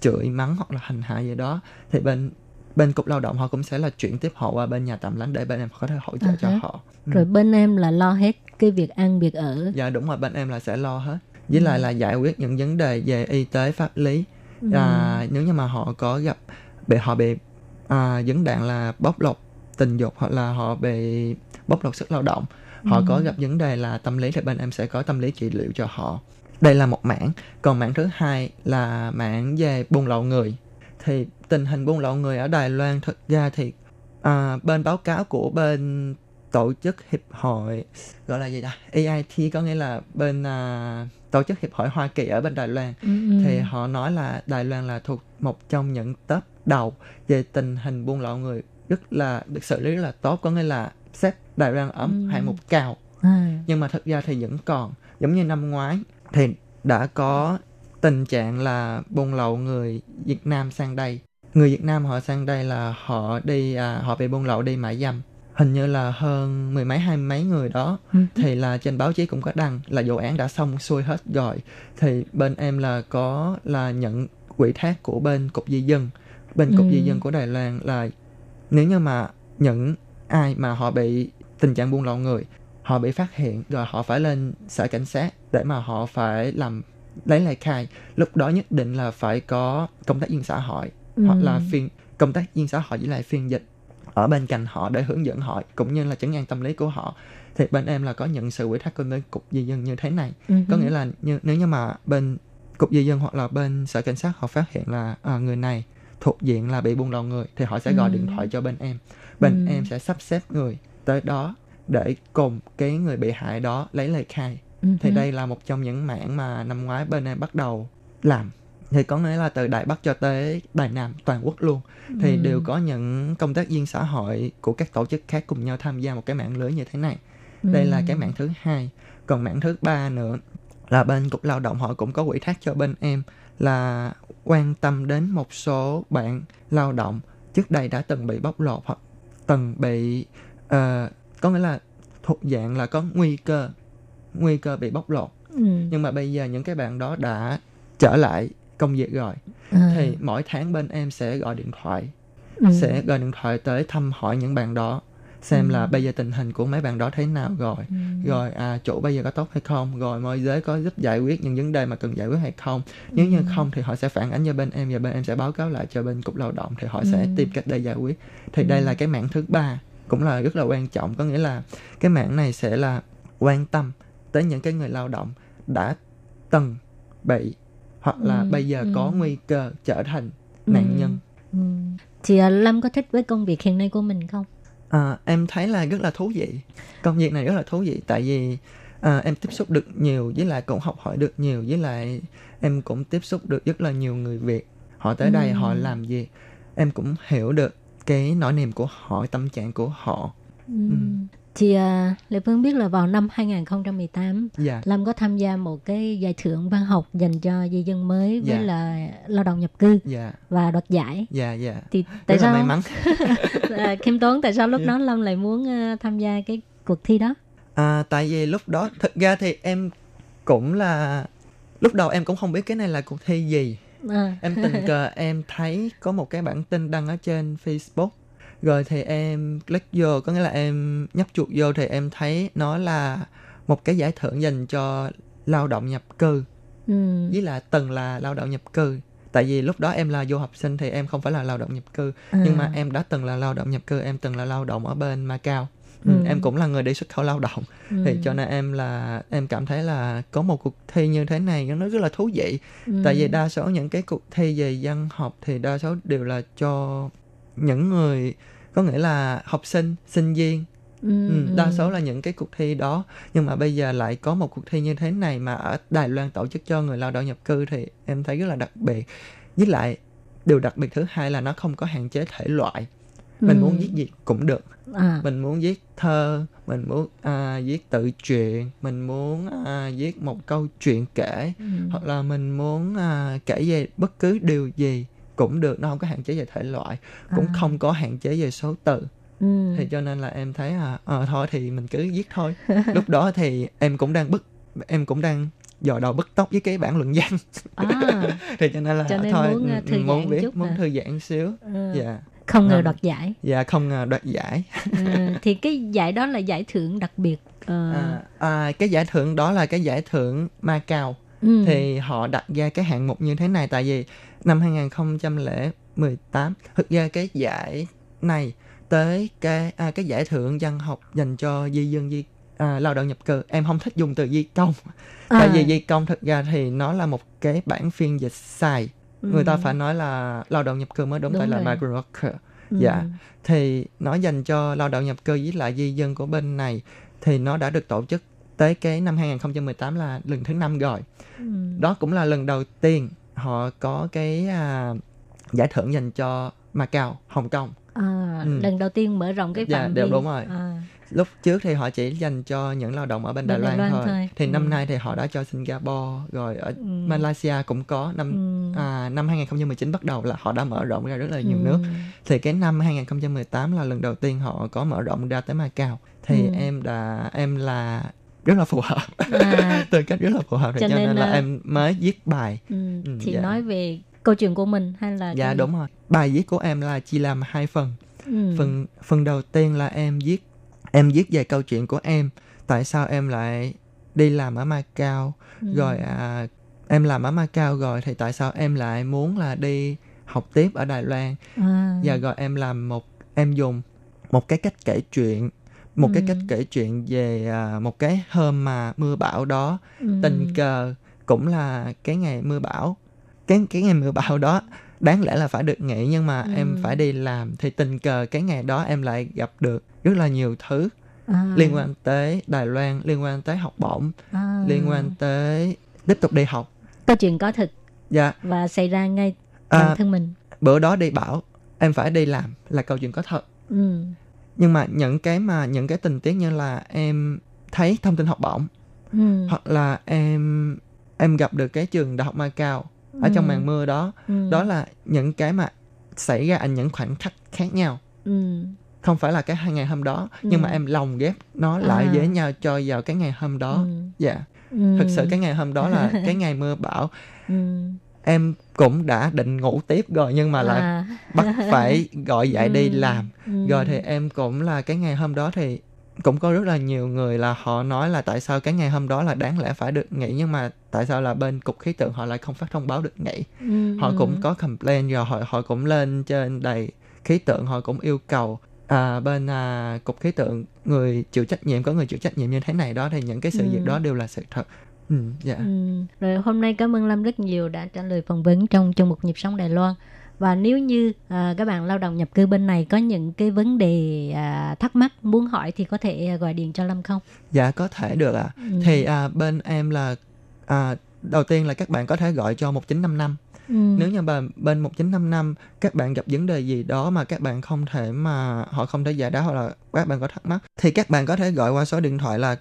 chửi mắng hoặc là hành hạ gì đó thì bên bên cục lao động họ cũng sẽ là chuyển tiếp họ qua bên nhà tạm lánh để bên em có thể hỗ trợ À cho hả. họ Ừ. Rồi bên em là lo hết cái việc ăn việc ở. dạ đúng rồi bên em là sẽ lo hết với lại Ừ. là giải quyết những vấn đề về y tế pháp lý Ừ. à, nếu như mà họ có gặp bị họ bị à, vấn đạn là bóc lột tình dục hoặc là họ bị bóc lột sức lao động họ Ừ. có gặp vấn đề là tâm lý thì bên em sẽ có tâm lý trị liệu cho họ đây là một mảng còn mảng thứ hai là mảng về buôn lậu người thì tình hình buôn lậu người ở Đài Loan thực ra thì à, bên báo cáo của bên tổ chức hiệp hội gọi là gì ta AIT có nghĩa là bên à, tổ chức hiệp hội Hoa Kỳ ở bên Đài Loan Ừ, ừ. thì họ nói là Đài Loan là thuộc một trong những top đầu về tình hình buôn lậu người rất là được xử lý rất là tốt có nghĩa là xếp Đài Loan ở Ừ. hạng mục cao À. nhưng mà thực ra thì vẫn còn giống như năm ngoái thì đã có tình trạng là buôn lậu người Việt Nam sang đây người Việt Nam họ sang đây là họ đi à, họ bị buôn lậu đi mại dâm hình như là hơn mười mấy hai mấy người đó. Ừ. thì là trên báo chí cũng có đăng là vụ án đã xong xuôi hết rồi. Thì bên em là có là nhận quỹ thác của bên cục di dân. Bên cục Ừ. di dân của Đài Loan là nếu như mà những ai mà họ bị tình trạng buôn lậu người họ bị phát hiện rồi họ phải lên sở cảnh sát để mà họ phải làm lấy lời khai. Lúc đó nhất định là phải có công tác viên xã hội hoặc là Ừ. phiên công tác viên xã hội với lại phiên dịch ở bên cạnh họ để hướng dẫn họ cũng như là chấn an tâm lý của họ. Thì bên em là có nhận sự quỹ thác của bên cục di dân như thế này. Ừ có nghĩa là như, nếu như mà bên cục di dân hoặc là bên sở cảnh sát họ phát hiện là à, người này thuộc diện là bị buôn lậu người thì họ sẽ gọi Ừ. điện thoại cho bên em. Bên Ừ. em sẽ sắp xếp người tới đó để cùng cái người bị hại đó lấy lời khai. Ừ thì đây là một trong những mảng mà năm ngoái bên em bắt đầu làm thì có nghĩa là từ Đài Bắc cho tới Đài Nam toàn quốc luôn thì Ừ. đều có những công tác viên xã hội của các tổ chức khác cùng nhau tham gia một cái mạng lưới như thế này đây là Ừ. cái mảng thứ hai còn mảng thứ ba nữa là bên cục lao động họ cũng có quỹ thác cho bên em là quan tâm đến một số bạn lao động trước đây đã từng bị bóc lột hoặc từng bị ờ, có nghĩa là thuộc dạng là có nguy cơ nguy cơ bị bóc lột Ừ. nhưng mà bây giờ những cái bạn đó đã trở lại công việc rồi À. thì mỗi tháng bên em sẽ gọi điện thoại Ừ. sẽ gọi điện thoại tới thăm hỏi những bạn đó xem Ừ. là bây giờ tình hình của mấy bạn đó thế nào rồi Ừ. rồi à chủ bây giờ có tốt hay không rồi môi giới có giúp giải quyết những vấn đề mà cần giải quyết hay không nếu như Ừ. không thì họ sẽ phản ánh cho bên em và bên em sẽ báo cáo lại cho bên cục lao động thì họ sẽ Ừ. tìm cách để giải quyết thì Ừ. đây là cái mảng thứ ba cũng là rất là quan trọng có nghĩa là cái mảng này sẽ là quan tâm tới những cái người lao động đã từng bị hoặc là Ừ. bây giờ có Ừ. nguy cơ trở thành nạn Ừ. nhân Ừ. Thì à, Lâm có thích với công việc hiện nay của mình không? À, em thấy là rất là thú vị công việc này rất là thú vị tại vì à, em tiếp xúc được nhiều với lại cũng học hỏi được nhiều với lại em cũng tiếp xúc được rất là nhiều người Việt họ tới đây Ừ. họ làm gì em cũng hiểu được cái nỗi niềm của họ tâm trạng của họ Ừ. Thì à, Lê Phương biết là vào năm 2018 dạ Lâm có tham gia một cái giải thưởng văn học dành cho di dân mới với Dạ. là lao động nhập cư dạ và đoạt giải. dạ dạ Thì tại rất sao may mắn à, khiêm tốn tại sao lúc Dạ. đó Lâm lại muốn à, tham gia cái cuộc thi đó? à, tại vì lúc đó thực ra thì em cũng là lúc đầu em cũng không biết cái này là cuộc thi gì À. em tình cờ em thấy có một cái bản tin đăng ở trên Facebook rồi thì em click vô có nghĩa là em nhấp chuột vô thì em thấy nó là một cái giải thưởng dành cho lao động nhập cư Ừ. với là từng là lao động nhập cư tại vì lúc đó em là du học sinh thì em không phải là lao động nhập cư À. nhưng mà em đã từng là lao động nhập cư em từng là lao động ở bên Macau ừ. Ừ. em cũng là người đi xuất khẩu lao động Ừ. thì cho nên em là em cảm thấy là có một cuộc thi như thế này nó rất là thú vị Ừ. tại vì đa số những cái cuộc thi về văn học thì đa số đều là cho những người có nghĩa là học sinh sinh viên. Ừ, Ừ, đa số là những cái cuộc thi đó. Nhưng mà bây giờ lại có một cuộc thi như thế này mà ở Đài Loan tổ chức cho người lao động nhập cư thì em thấy rất là đặc biệt. Với lại điều đặc biệt thứ hai là nó không có hạn chế thể loại. Mình Ừ. muốn viết gì cũng được. À. mình muốn viết thơ mình muốn à, viết tự truyện mình muốn à, viết một câu chuyện kể Ừ. hoặc là mình muốn à, kể về bất cứ điều gì cũng được nó không có hạn chế về thể loại cũng À. không có hạn chế về số từ Ừ. thì cho nên là em thấy à ờ, thôi thì mình cứ viết thôi lúc đó thì em cũng đang bức em cũng đang dò đầu bứt tóc với cái bản luận văn à. thì cho nên là Cho nên thôi muốn, à, ừ, thư muốn viết muốn hả? thư giãn xíu Ừ. dạ không ngờ À. đoạt giải dạ không ngờ đoạt giải ừ. thì cái giải đó là giải thưởng đặc biệt Ờ, à, à, cái giải thưởng đó là cái giải thưởng Macau ừ. thì họ đặt ra cái hạng mục như thế này tại vì năm 2018 thực ra cái giải này tới cái à, cái giải thưởng văn học dành cho di dân di à, lao động nhập cư em không thích dùng từ di công tại À. vì di công thực ra thì nó là một cái bản phiên dịch sai người ta Ừ. phải nói là lao động nhập cư mới đúng, Đúng tại là migrant worker Ừ. dạ thì nó dành cho lao động nhập cư với lại di dân của bên này thì nó đã được tổ chức tới cái năm 2018 là lần thứ năm rồi Ừ. đó cũng là lần đầu tiên họ có cái à, giải thưởng dành cho Macau, Hồng Kông. À, Ừ. lần đầu tiên mở rộng cái Dạ, phạm đều vi đúng rồi. à. Lúc trước thì họ chỉ dành cho những lao động ở bên Đài, Đài Loan, Loan thôi. thôi. Thì Ừ. năm nay thì họ đã cho Singapore rồi ở Ừ. Malaysia cũng có năm Ừ. à, năm 2019 bắt đầu là họ đã mở rộng ra rất là nhiều Ừ. nước. Thì cái năm 2018 là lần đầu tiên họ có mở rộng ra tới Macau. Thì Ừ. em đã em là rất là phù hợp. À, Tư cách rất là phù hợp Cho cho, nên nên, là là- em mới viết bài ừ. Ừ, thì dạ. nói về câu chuyện của mình hay là dạ cái- đúng rồi bài viết của em là chia làm hai phần ừ. phần phần đầu tiên là em viết em viết về câu chuyện của em tại sao em lại đi làm ở Macau Ừ. rồi à, em làm ở Macau rồi thì tại sao em lại muốn là đi học tiếp ở Đài Loan à. và rồi em làm một em dùng một cái cách kể chuyện một cái Ừ. cách kể chuyện về à, một cái hôm mà mưa bão đó ừ. tình cờ cũng là cái ngày mưa bão cái cái ngày mưa bão đó đáng lẽ là phải được nghỉ nhưng mà Ừ. em phải đi làm thì tình cờ cái ngày đó em lại gặp được rất là nhiều thứ à. liên quan tới Đài Loan liên quan tới học bổng à. liên quan tới tiếp tục đi học câu chuyện có thực dạ và xảy ra ngay à, bản thân mình bữa đó đi bảo em phải đi làm là câu chuyện có thật ừ. Nhưng mà những cái mà những cái tình tiết như là em thấy thông tin học bổng Ừ. hoặc là em em gặp được cái trường đại học Macau ở trong Ừ. màn mưa đó Ừ. đó là những cái mà xảy ra ở những khoảnh khắc khác nhau ừ. không phải là cái hai ngày hôm đó nhưng mà Ừ. em lồng ghép nó lại À. với nhau cho vào cái ngày hôm đó Ừ. dạ Ừ. thực sự cái ngày hôm đó là cái ngày mưa bão ừ. Em cũng đã định ngủ tiếp rồi nhưng mà lại à. bắt phải gọi dậy đi Ừ. làm ừ. rồi thì em cũng là cái ngày hôm đó thì cũng có rất là nhiều người là họ nói là tại sao cái ngày hôm đó là đáng lẽ phải được nghỉ nhưng mà tại sao là bên cục khí tượng họ lại không phát thông báo được nghỉ ừ. họ cũng có complain rồi họ họ cũng lên trên đầy khí tượng họ cũng yêu cầu à, bên à, cục khí tượng người chịu trách nhiệm có người chịu trách nhiệm như thế này đó thì những cái sự Ừ. việc đó đều là sự thật ừ, dạ Ừ. Rồi hôm nay cảm ơn Lâm rất nhiều đã trả lời phỏng vấn trong chương mục nhịp sống Đài Loan. Và nếu như à, các bạn lao động nhập cư bên này có những cái vấn đề à, thắc mắc muốn hỏi thì có thể à, gọi điện cho Lâm không? dạ có thể được ạ Ừ. thì à, bên em là à, đầu tiên là các bạn có thể gọi cho 1955 ừ. nếu như bên bên 1955 các bạn gặp vấn đề gì đó mà các bạn không thể mà họ không thể giải đáp hoặc là các bạn có thắc mắc thì các bạn có thể gọi qua số điện thoại là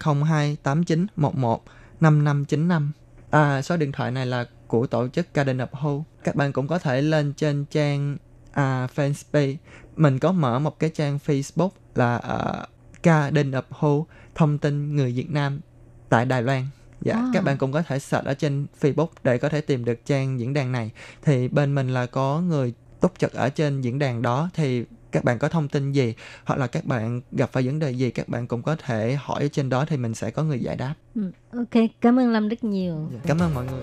028911 5595 à, số điện thoại này là của tổ chức Garden of Hope các bạn cũng có thể lên trên trang à, fanpage mình có mở một cái trang Facebook là uh, Garden of Hope thông tin người Việt Nam tại Đài Loan Dạ, À. các bạn cũng có thể search ở trên Facebook để có thể tìm được trang diễn đàn này. Thì bên mình là có người túc trực ở trên diễn đàn đó thì các bạn có thông tin gì hoặc là các bạn gặp phải vấn đề gì các bạn cũng có thể hỏi ở trên đó thì mình sẽ có người giải đáp. Ừ, ok, cảm ơn Lâm rất nhiều. Cảm ơn mọi người.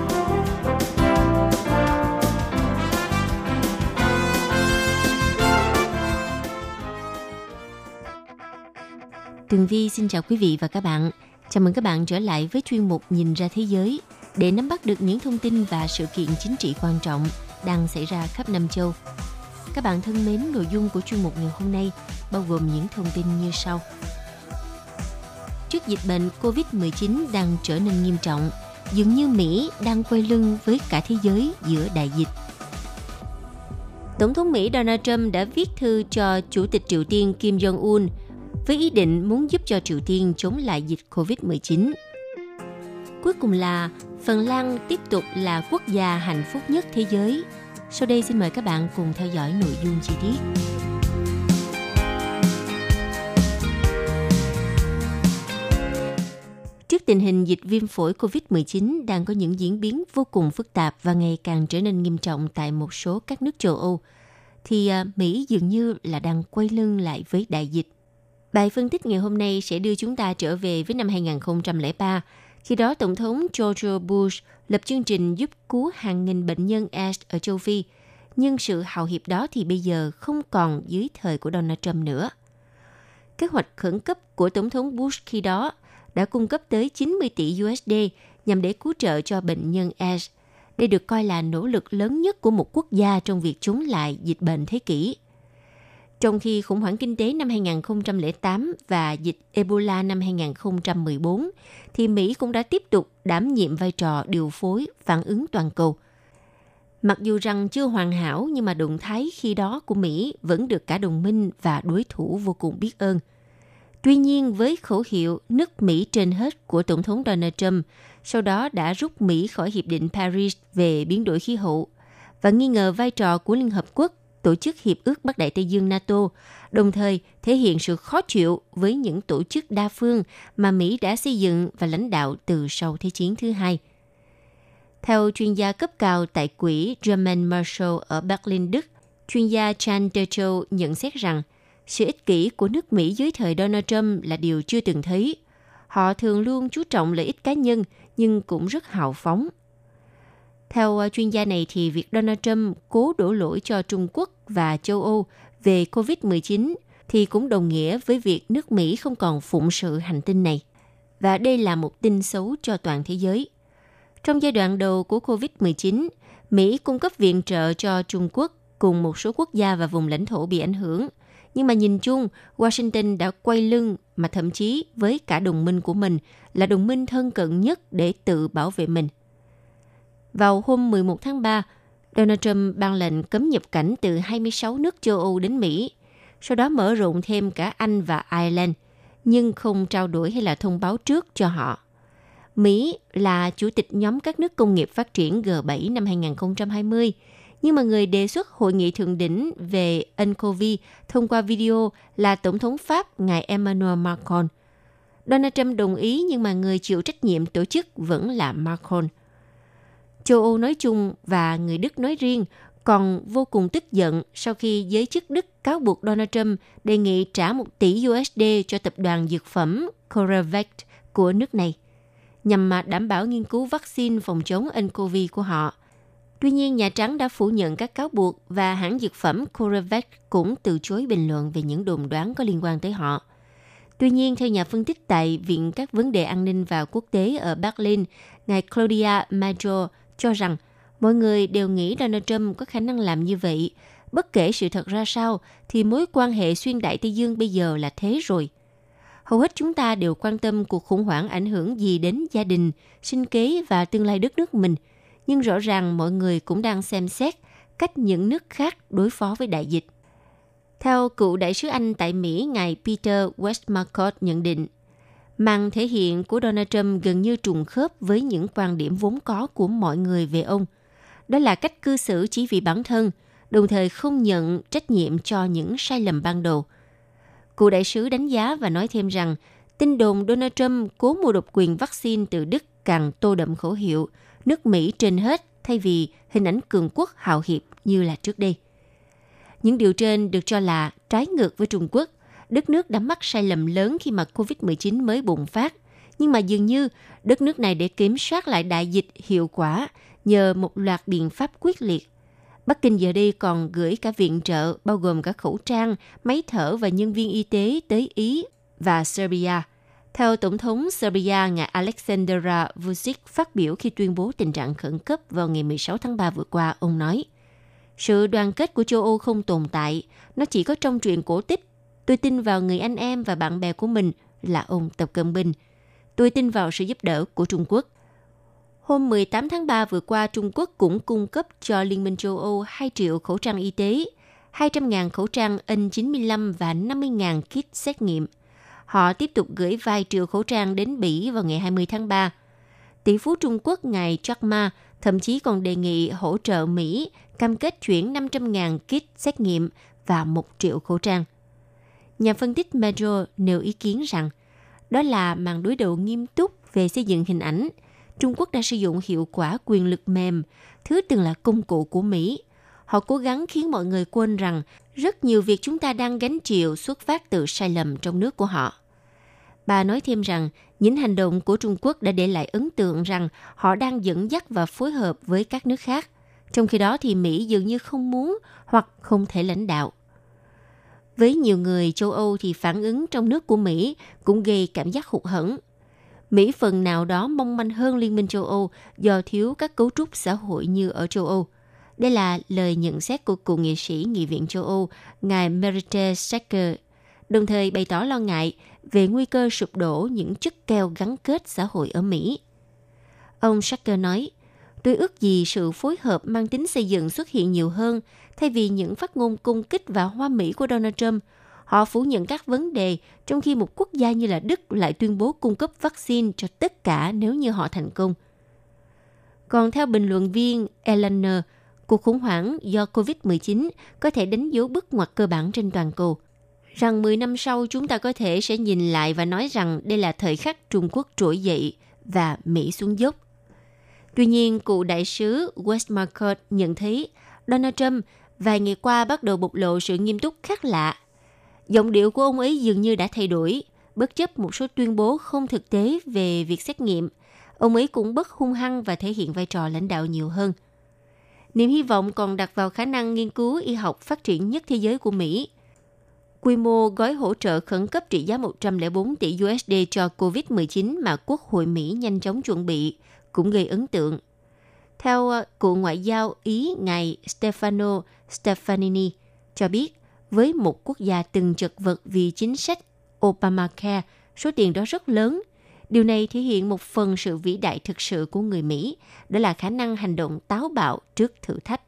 Tường Vi xin chào quý vị và các bạn. Chào mừng các bạn trở lại với chuyên mục Nhìn ra thế giới để nắm bắt được những thông tin và sự kiện chính trị quan trọng đang xảy ra khắp Nam châu. Các bạn thân mến, nội dung của chuyên mục ngày hôm nay bao gồm những thông tin như sau. Trước dịch bệnh COVID-19 đang trở nên nghiêm trọng, dường như Mỹ đang quay lưng với cả thế giới giữa đại dịch. Tổng thống Mỹ Donald Trump đã viết thư cho Chủ tịch Triều Tiên Kim Jong-un với ý định muốn giúp cho Triều Tiên chống lại dịch COVID-19. Cuối cùng là Phần Lan tiếp tục là quốc gia hạnh phúc nhất thế giới. Sau đây xin mời các bạn cùng theo dõi nội dung chi tiết. Trước tình hình dịch viêm phổi COVID-19 đang có những diễn biến vô cùng phức tạp và ngày càng trở nên nghiêm trọng tại một số các nước châu Âu, thì à, Mỹ dường như là đang quay lưng lại với đại dịch. Bài phân tích ngày hôm nay sẽ đưa chúng ta trở về với năm 2003, khi đó Tổng thống George Bush lập chương trình giúp cứu hàng nghìn bệnh nhân AIDS ở châu Phi. Nhưng sự hào hiệp đó thì bây giờ không còn dưới thời của Donald Trump nữa. Kế hoạch khẩn cấp của Tổng thống Bush khi đó đã cung cấp tới 90 tỷ USD nhằm để cứu trợ cho bệnh nhân AIDS. Đây được coi là nỗ lực lớn nhất của một quốc gia trong việc chống lại dịch bệnh thế kỷ. Trong khi khủng hoảng kinh tế năm 2008 và dịch Ebola năm 2014, thì Mỹ cũng đã tiếp tục đảm nhiệm vai trò điều phối phản ứng toàn cầu. Mặc dù rằng chưa hoàn hảo nhưng mà động thái khi đó của Mỹ vẫn được cả đồng minh và đối thủ vô cùng biết ơn. Tuy nhiên với khẩu hiệu nước Mỹ trên hết của Tổng thống Donald Trump, sau đó đã rút Mỹ khỏi Hiệp định Paris về biến đổi khí hậu và nghi ngờ vai trò của Liên Hợp Quốc tổ chức Hiệp ước Bắc Đại Tây Dương NATO, đồng thời thể hiện sự khó chịu với những tổ chức đa phương mà Mỹ đã xây dựng và lãnh đạo từ sau Thế chiến thứ hai. Theo chuyên gia cấp cao tại quỹ German Marshall ở Berlin, Đức, chuyên gia Chan Decho nhận xét rằng sự ích kỷ của nước Mỹ dưới thời Donald Trump là điều chưa từng thấy. Họ thường luôn chú trọng lợi ích cá nhân nhưng cũng rất hào phóng – theo à, chuyên gia này thì việc Donald Trump cố đổ lỗi cho Trung Quốc và châu Âu về COVID-19 thì cũng đồng nghĩa với việc nước Mỹ không còn phụng sự hành tinh này. Và đây là một tin xấu cho toàn thế giới. Trong giai đoạn đầu của COVID-19, Mỹ cung cấp viện trợ cho Trung Quốc cùng một số quốc gia và vùng lãnh thổ bị ảnh hưởng. Nhưng mà nhìn chung, Washington đã quay lưng mà thậm chí với cả đồng minh của mình là đồng minh thân cận nhất để tự bảo vệ mình – vào hôm 11 tháng 3, Donald Trump ban lệnh cấm nhập cảnh từ 26 nước châu Âu đến Mỹ, sau đó mở rộng thêm cả Anh và Ireland, nhưng không trao đổi hay là thông báo trước cho họ. Mỹ là chủ tịch nhóm các nước công nghiệp phát triển G7 năm 2020, nhưng mà người đề xuất hội nghị thượng đỉnh về nCoV thông qua video là Tổng thống Pháp ngài Emmanuel Macron. Donald Trump đồng ý nhưng mà người chịu trách nhiệm tổ chức vẫn là Macron – châu Âu nói chung và người Đức nói riêng còn vô cùng tức giận sau khi giới chức Đức cáo buộc Donald Trump đề nghị trả 1 tỷ USD cho tập đoàn dược phẩm CoreVac của nước này nhằm mà đảm bảo nghiên cứu vaccine phòng chống nCoV của họ. Tuy nhiên, Nhà Trắng đã phủ nhận các cáo buộc và hãng dược phẩm CoreVac cũng từ chối bình luận về những đồn đoán có liên quan tới họ. Tuy nhiên, theo nhà phân tích tại Viện các vấn đề an ninh và quốc tế ở Berlin, ngài Claudia Major cho rằng mọi người đều nghĩ Donald Trump có khả năng làm như vậy. Bất kể sự thật ra sao, thì mối quan hệ xuyên đại Tây Dương bây giờ là thế rồi. Hầu hết chúng ta đều quan tâm cuộc khủng hoảng ảnh hưởng gì đến gia đình, sinh kế và tương lai đất nước mình. Nhưng rõ ràng mọi người cũng đang xem xét cách những nước khác đối phó với đại dịch. Theo cựu đại sứ Anh tại Mỹ, ngài Peter Westmacott nhận định, màn thể hiện của Donald Trump gần như trùng khớp với những quan điểm vốn có của mọi người về ông. Đó là cách cư xử chỉ vì bản thân, đồng thời không nhận trách nhiệm cho những sai lầm ban đầu. Cụ đại sứ đánh giá và nói thêm rằng, tin đồn Donald Trump cố mua độc quyền vaccine từ Đức càng tô đậm khẩu hiệu nước Mỹ trên hết thay vì hình ảnh cường quốc hào hiệp như là trước đây. Những điều trên được cho là trái ngược với Trung Quốc. Đất nước đã mắc sai lầm lớn khi mà COVID-19 mới bùng phát. Nhưng mà dường như đất nước này để kiểm soát lại đại dịch hiệu quả nhờ một loạt biện pháp quyết liệt. Bắc Kinh giờ đây còn gửi cả viện trợ bao gồm cả khẩu trang, máy thở và nhân viên y tế tới Ý và Serbia. Theo Tổng thống Serbia, ngài Aleksandar Vučić phát biểu khi tuyên bố tình trạng khẩn cấp vào ngày 16 tháng 3 vừa qua, ông nói – sự đoàn kết của châu Âu không tồn tại, nó chỉ có trong truyện cổ tích. Tôi tin vào người anh em và bạn bè của mình là ông Tập Cận Bình. Tôi tin vào sự giúp đỡ của Trung Quốc. Hôm 18 tháng 3 vừa qua, Trung Quốc cũng cung cấp cho Liên minh châu Âu 2 triệu khẩu trang y tế, 200.000 khẩu trang N95 và 50.000 kit xét nghiệm. Họ tiếp tục gửi vài triệu khẩu trang đến Bỉ vào ngày 20 tháng 3. Tỷ phú Trung Quốc ngài Jack Ma thậm chí còn đề nghị hỗ trợ Mỹ cam kết chuyển 500.000 kit xét nghiệm và 1 triệu khẩu trang. Nhà phân tích Metro nêu ý kiến rằng đó là màn đối đầu nghiêm túc về xây dựng hình ảnh. Trung Quốc đã sử dụng hiệu quả quyền lực mềm, thứ từng là công cụ của Mỹ. Họ cố gắng khiến mọi người quên rằng rất nhiều việc chúng ta đang gánh chịu xuất phát từ sai lầm trong nước của họ. Bà nói thêm rằng những hành động của Trung Quốc đã để lại ấn tượng rằng họ đang dẫn dắt và phối hợp với các nước khác – trong khi đó thì Mỹ dường như không muốn hoặc không thể lãnh đạo. Với nhiều người châu Âu thì phản ứng trong nước của Mỹ cũng gây cảm giác hụt hẫng. Mỹ phần nào đó mong manh hơn Liên minh châu Âu do thiếu các cấu trúc xã hội như ở châu Âu. Đây là lời nhận xét của cựu nghị sĩ Nghị viện châu Âu, ngài Merite Sacker, đồng thời bày tỏ lo ngại về nguy cơ sụp đổ những chất keo gắn kết xã hội ở Mỹ. Ông Sacker nói, Tôi ước gì sự phối hợp mang tính xây dựng xuất hiện nhiều hơn, thay vì những phát ngôn cung kích và hoa mỹ của Donald Trump. Họ phủ nhận các vấn đề, trong khi một quốc gia như là Đức lại tuyên bố cung cấp vaccine cho tất cả nếu như họ thành công. Còn theo bình luận viên Eleanor, cuộc khủng hoảng do COVID-19 có thể đánh dấu bước ngoặt cơ bản trên toàn cầu. Rằng 10 năm sau chúng ta có thể sẽ nhìn lại và nói rằng đây là thời khắc Trung Quốc trỗi dậy và Mỹ xuống dốc. Tuy nhiên, cựu đại sứ Westmarcott nhận thấy Donald Trump vài ngày qua bắt đầu bộc lộ sự nghiêm túc khác lạ. Giọng điệu của ông ấy dường như đã thay đổi, bất chấp một số tuyên bố không thực tế về việc xét nghiệm. Ông ấy cũng bất hung hăng và thể hiện vai trò lãnh đạo nhiều hơn. Niềm hy vọng còn đặt vào khả năng nghiên cứu y học phát triển nhất thế giới của Mỹ. Quy mô gói hỗ trợ khẩn cấp trị giá 104 tỷ USD cho COVID-19 mà Quốc hội Mỹ nhanh chóng chuẩn bị – cũng gây ấn tượng. Theo ờ, cựu ngoại giao Ý ngài Stefano Stefanini cho biết, với một quốc gia từng chật vật vì chính sách Obamacare, số tiền đó rất lớn. Điều này thể hiện một phần sự vĩ đại thực sự của người Mỹ, đó là khả năng hành động táo bạo trước thử thách.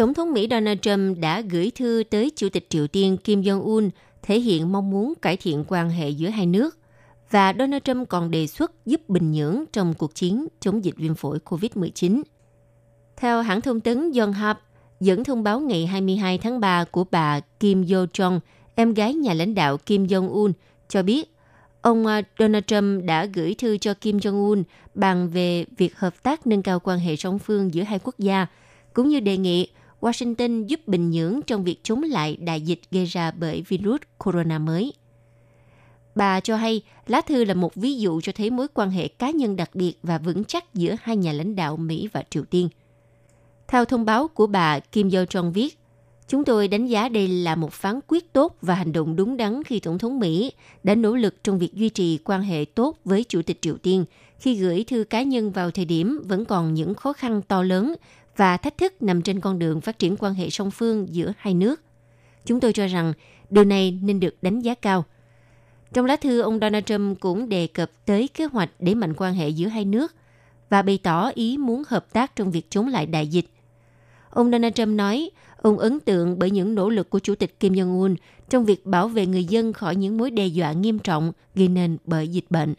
Tổng thống Mỹ Donald Trump đã gửi thư tới Chủ tịch Triều Tiên Kim Jong-un thể hiện mong muốn cải thiện quan hệ giữa hai nước. Và Donald Trump còn đề xuất giúp Bình Nhưỡng trong cuộc chiến chống dịch viêm phổi COVID-19. Theo hãng thông tấn Yonhap, dẫn thông báo ngày 22 tháng 3 của bà Kim Yo Jong, em gái nhà lãnh đạo Kim Jong-un, cho biết Ông à, Donald Trump đã gửi thư cho Kim Jong-un bàn về việc hợp tác nâng cao quan hệ song phương giữa hai quốc gia, cũng như đề nghị Washington giúp Bình Nhưỡng trong việc chống lại đại dịch gây ra bởi virus corona mới. Bà cho hay lá thư là một ví dụ cho thấy mối quan hệ cá nhân đặc biệt và vững chắc giữa hai nhà lãnh đạo Mỹ và Triều Tiên. Theo thông báo của bà Kim Yo Jong viết, Chúng tôi đánh giá đây là một phán quyết tốt và hành động đúng đắn khi Tổng thống Mỹ đã nỗ lực trong việc duy trì quan hệ tốt với Chủ tịch Triều Tiên khi gửi thư cá nhân vào thời điểm vẫn còn những khó khăn to lớn và thách thức nằm trên con đường phát triển quan hệ song phương giữa hai nước. Chúng tôi cho rằng điều này nên được đánh giá cao. Trong lá thư, ông Donald Trump cũng đề cập tới kế hoạch để mạnh quan hệ giữa hai nước và bày tỏ ý muốn hợp tác trong việc chống lại đại dịch. Ông Donald Trump nói, Ông ấn tượng bởi những nỗ lực của Chủ tịch Kim Jong-un trong việc bảo vệ người dân khỏi những mối đe dọa nghiêm trọng gây nên bởi dịch bệnh.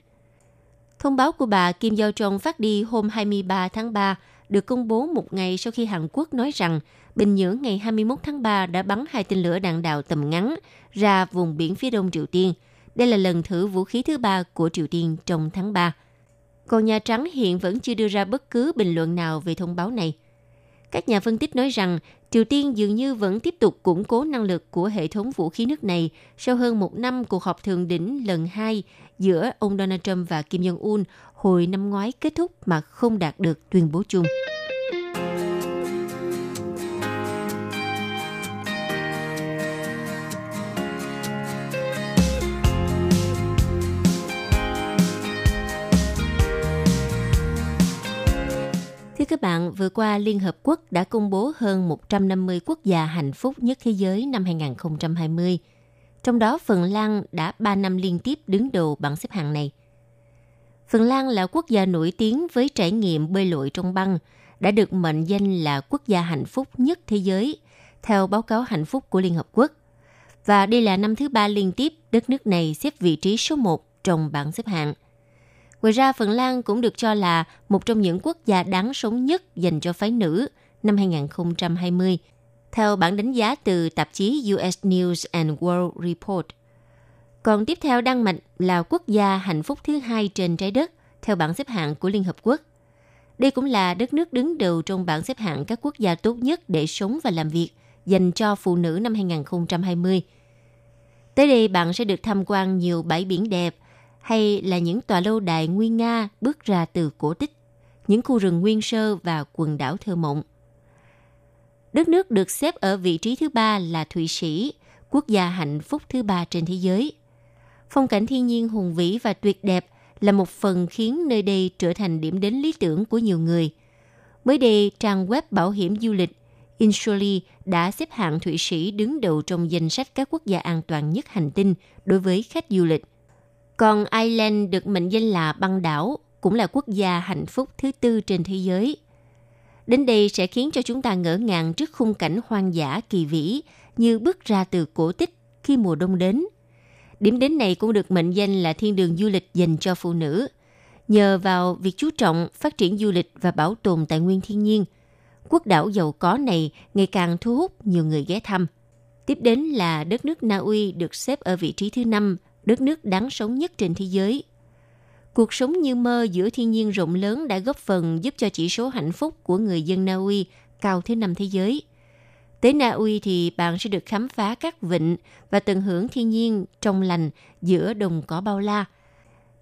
Thông báo của bà Kim Yo Jong phát đi hôm 23 tháng 3 được công bố một ngày sau khi Hàn Quốc nói rằng Bình Nhưỡng ngày 21 tháng 3 đã bắn hai tên lửa đạn đạo tầm ngắn ra vùng biển phía đông Triều Tiên. Đây là lần thử vũ khí thứ ba của Triều Tiên trong tháng 3. Còn Nhà Trắng hiện vẫn chưa đưa ra bất cứ bình luận nào về thông báo này. Các nhà phân tích nói rằng Triều Tiên dường như vẫn tiếp tục củng cố năng lực của hệ thống vũ khí nước này sau hơn một năm cuộc họp thượng đỉnh lần hai giữa ông Donald Trump và Kim Jong-un hồi năm ngoái kết thúc mà không đạt được tuyên bố chung. Thưa các bạn, vừa qua Liên Hợp Quốc đã công bố hơn 150 quốc gia hạnh phúc nhất thế giới năm 2020. Trong đó Phần Lan đã 3 năm liên tiếp đứng đầu bảng xếp hạng này. Phần Lan là quốc gia nổi tiếng với trải nghiệm bơi lội trong băng, đã được mệnh danh là quốc gia hạnh phúc nhất thế giới, theo báo cáo hạnh phúc của Liên Hợp Quốc. Và đây là năm thứ ba liên tiếp đất nước này xếp vị trí số 1 trong bảng xếp hạng. Ngoài ra, Phần Lan cũng được cho là một trong những quốc gia đáng sống nhất dành cho phái nữ năm 2020, theo bản đánh giá từ tạp chí US News and World Report. Còn tiếp theo Đan Mạch là quốc gia hạnh phúc thứ hai trên trái đất theo bảng xếp hạng của Liên Hợp Quốc. Đây cũng là đất nước đứng đầu trong bảng xếp hạng các quốc gia tốt nhất để sống và làm việc dành cho phụ nữ năm 2020. Tới đây bạn sẽ được tham quan nhiều bãi biển đẹp, hay là những tòa lâu đài nguyên Nga bước ra từ cổ tích, những khu rừng nguyên sơ và quần đảo thơ mộng. Đất nước được xếp ở vị trí thứ ba là Thụy Sĩ, quốc gia hạnh phúc thứ ba trên thế giới. Phong cảnh thiên nhiên hùng vĩ và tuyệt đẹp là một phần khiến nơi đây trở thành điểm đến lý tưởng của nhiều người. Mới đây, trang web bảo hiểm du lịch Insurely đã xếp hạng Thụy Sĩ đứng đầu trong danh sách các quốc gia an toàn nhất hành tinh đối với khách du lịch. Còn Ireland được mệnh danh là băng đảo, cũng là quốc gia hạnh phúc thứ tư trên thế giới. Đến đây sẽ khiến cho chúng ta ngỡ ngàng trước khung cảnh hoang dã kỳ vĩ như bước ra từ cổ tích khi mùa đông đến. Điểm đến này cũng được mệnh danh là thiên đường du lịch dành cho phụ nữ. Nhờ vào việc chú trọng phát triển du lịch và bảo tồn tài nguyên thiên nhiên, quốc đảo giàu có này ngày càng thu hút nhiều người ghé thăm. Tiếp đến là đất nước Na Uy được xếp ở vị trí thứ năm đất nước đáng sống nhất trên thế giới. Cuộc sống như mơ giữa thiên nhiên rộng lớn đã góp phần giúp cho chỉ số hạnh phúc của người dân Na Uy cao thứ năm thế giới. Tới Na Uy thì bạn sẽ được khám phá các vịnh và tận hưởng thiên nhiên trong lành giữa đồng cỏ bao la.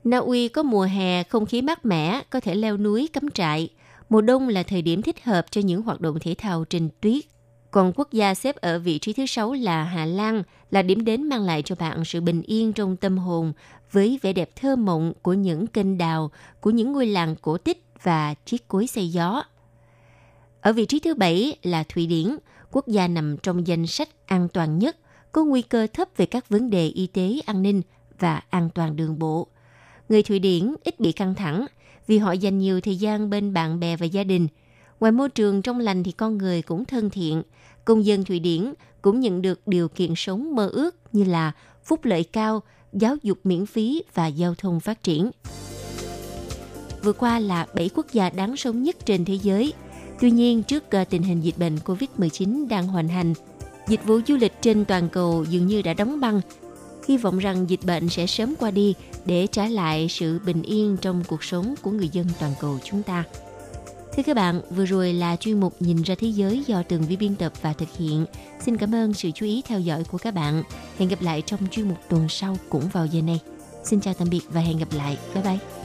Na Uy có mùa hè không khí mát mẻ, có thể leo núi cắm trại. Mùa đông là thời điểm thích hợp cho những hoạt động thể thao trên tuyết. Còn quốc gia xếp ở vị trí thứ sáu là Hà Lan, là điểm đến mang lại cho bạn sự bình yên trong tâm hồn với vẻ đẹp thơ mộng của những kênh đào, của những ngôi làng cổ tích và chiếc cối xây gió. Ở vị trí thứ bảy là Thụy Điển, quốc gia nằm trong danh sách an toàn nhất, có nguy cơ thấp về các vấn đề y tế, an ninh và an toàn đường bộ. Người Thụy Điển ít bị căng thẳng vì họ dành nhiều thời gian bên bạn bè và gia đình. Ngoài môi trường trong lành thì con người cũng thân thiện, công dân Thụy Điển cũng nhận được điều kiện sống mơ ước như là phúc lợi cao, giáo dục miễn phí và giao thông phát triển. Vừa qua là 7 quốc gia đáng sống nhất trên thế giới. Tuy nhiên, trước ờ, tình hình dịch bệnh COVID-19 đang hoành hành, dịch vụ du lịch trên toàn cầu dường như đã đóng băng. Hy vọng rằng dịch bệnh sẽ sớm qua đi để trả lại sự bình yên trong cuộc sống của người dân toàn cầu chúng ta. Thưa các bạn, vừa rồi là chuyên mục Nhìn ra thế giới do Tường Vi biên tập và thực hiện. Xin cảm ơn sự chú ý theo dõi của các bạn. Hẹn gặp lại trong chuyên mục tuần sau cũng vào giờ này. Xin chào tạm biệt và hẹn gặp lại. Bye bye.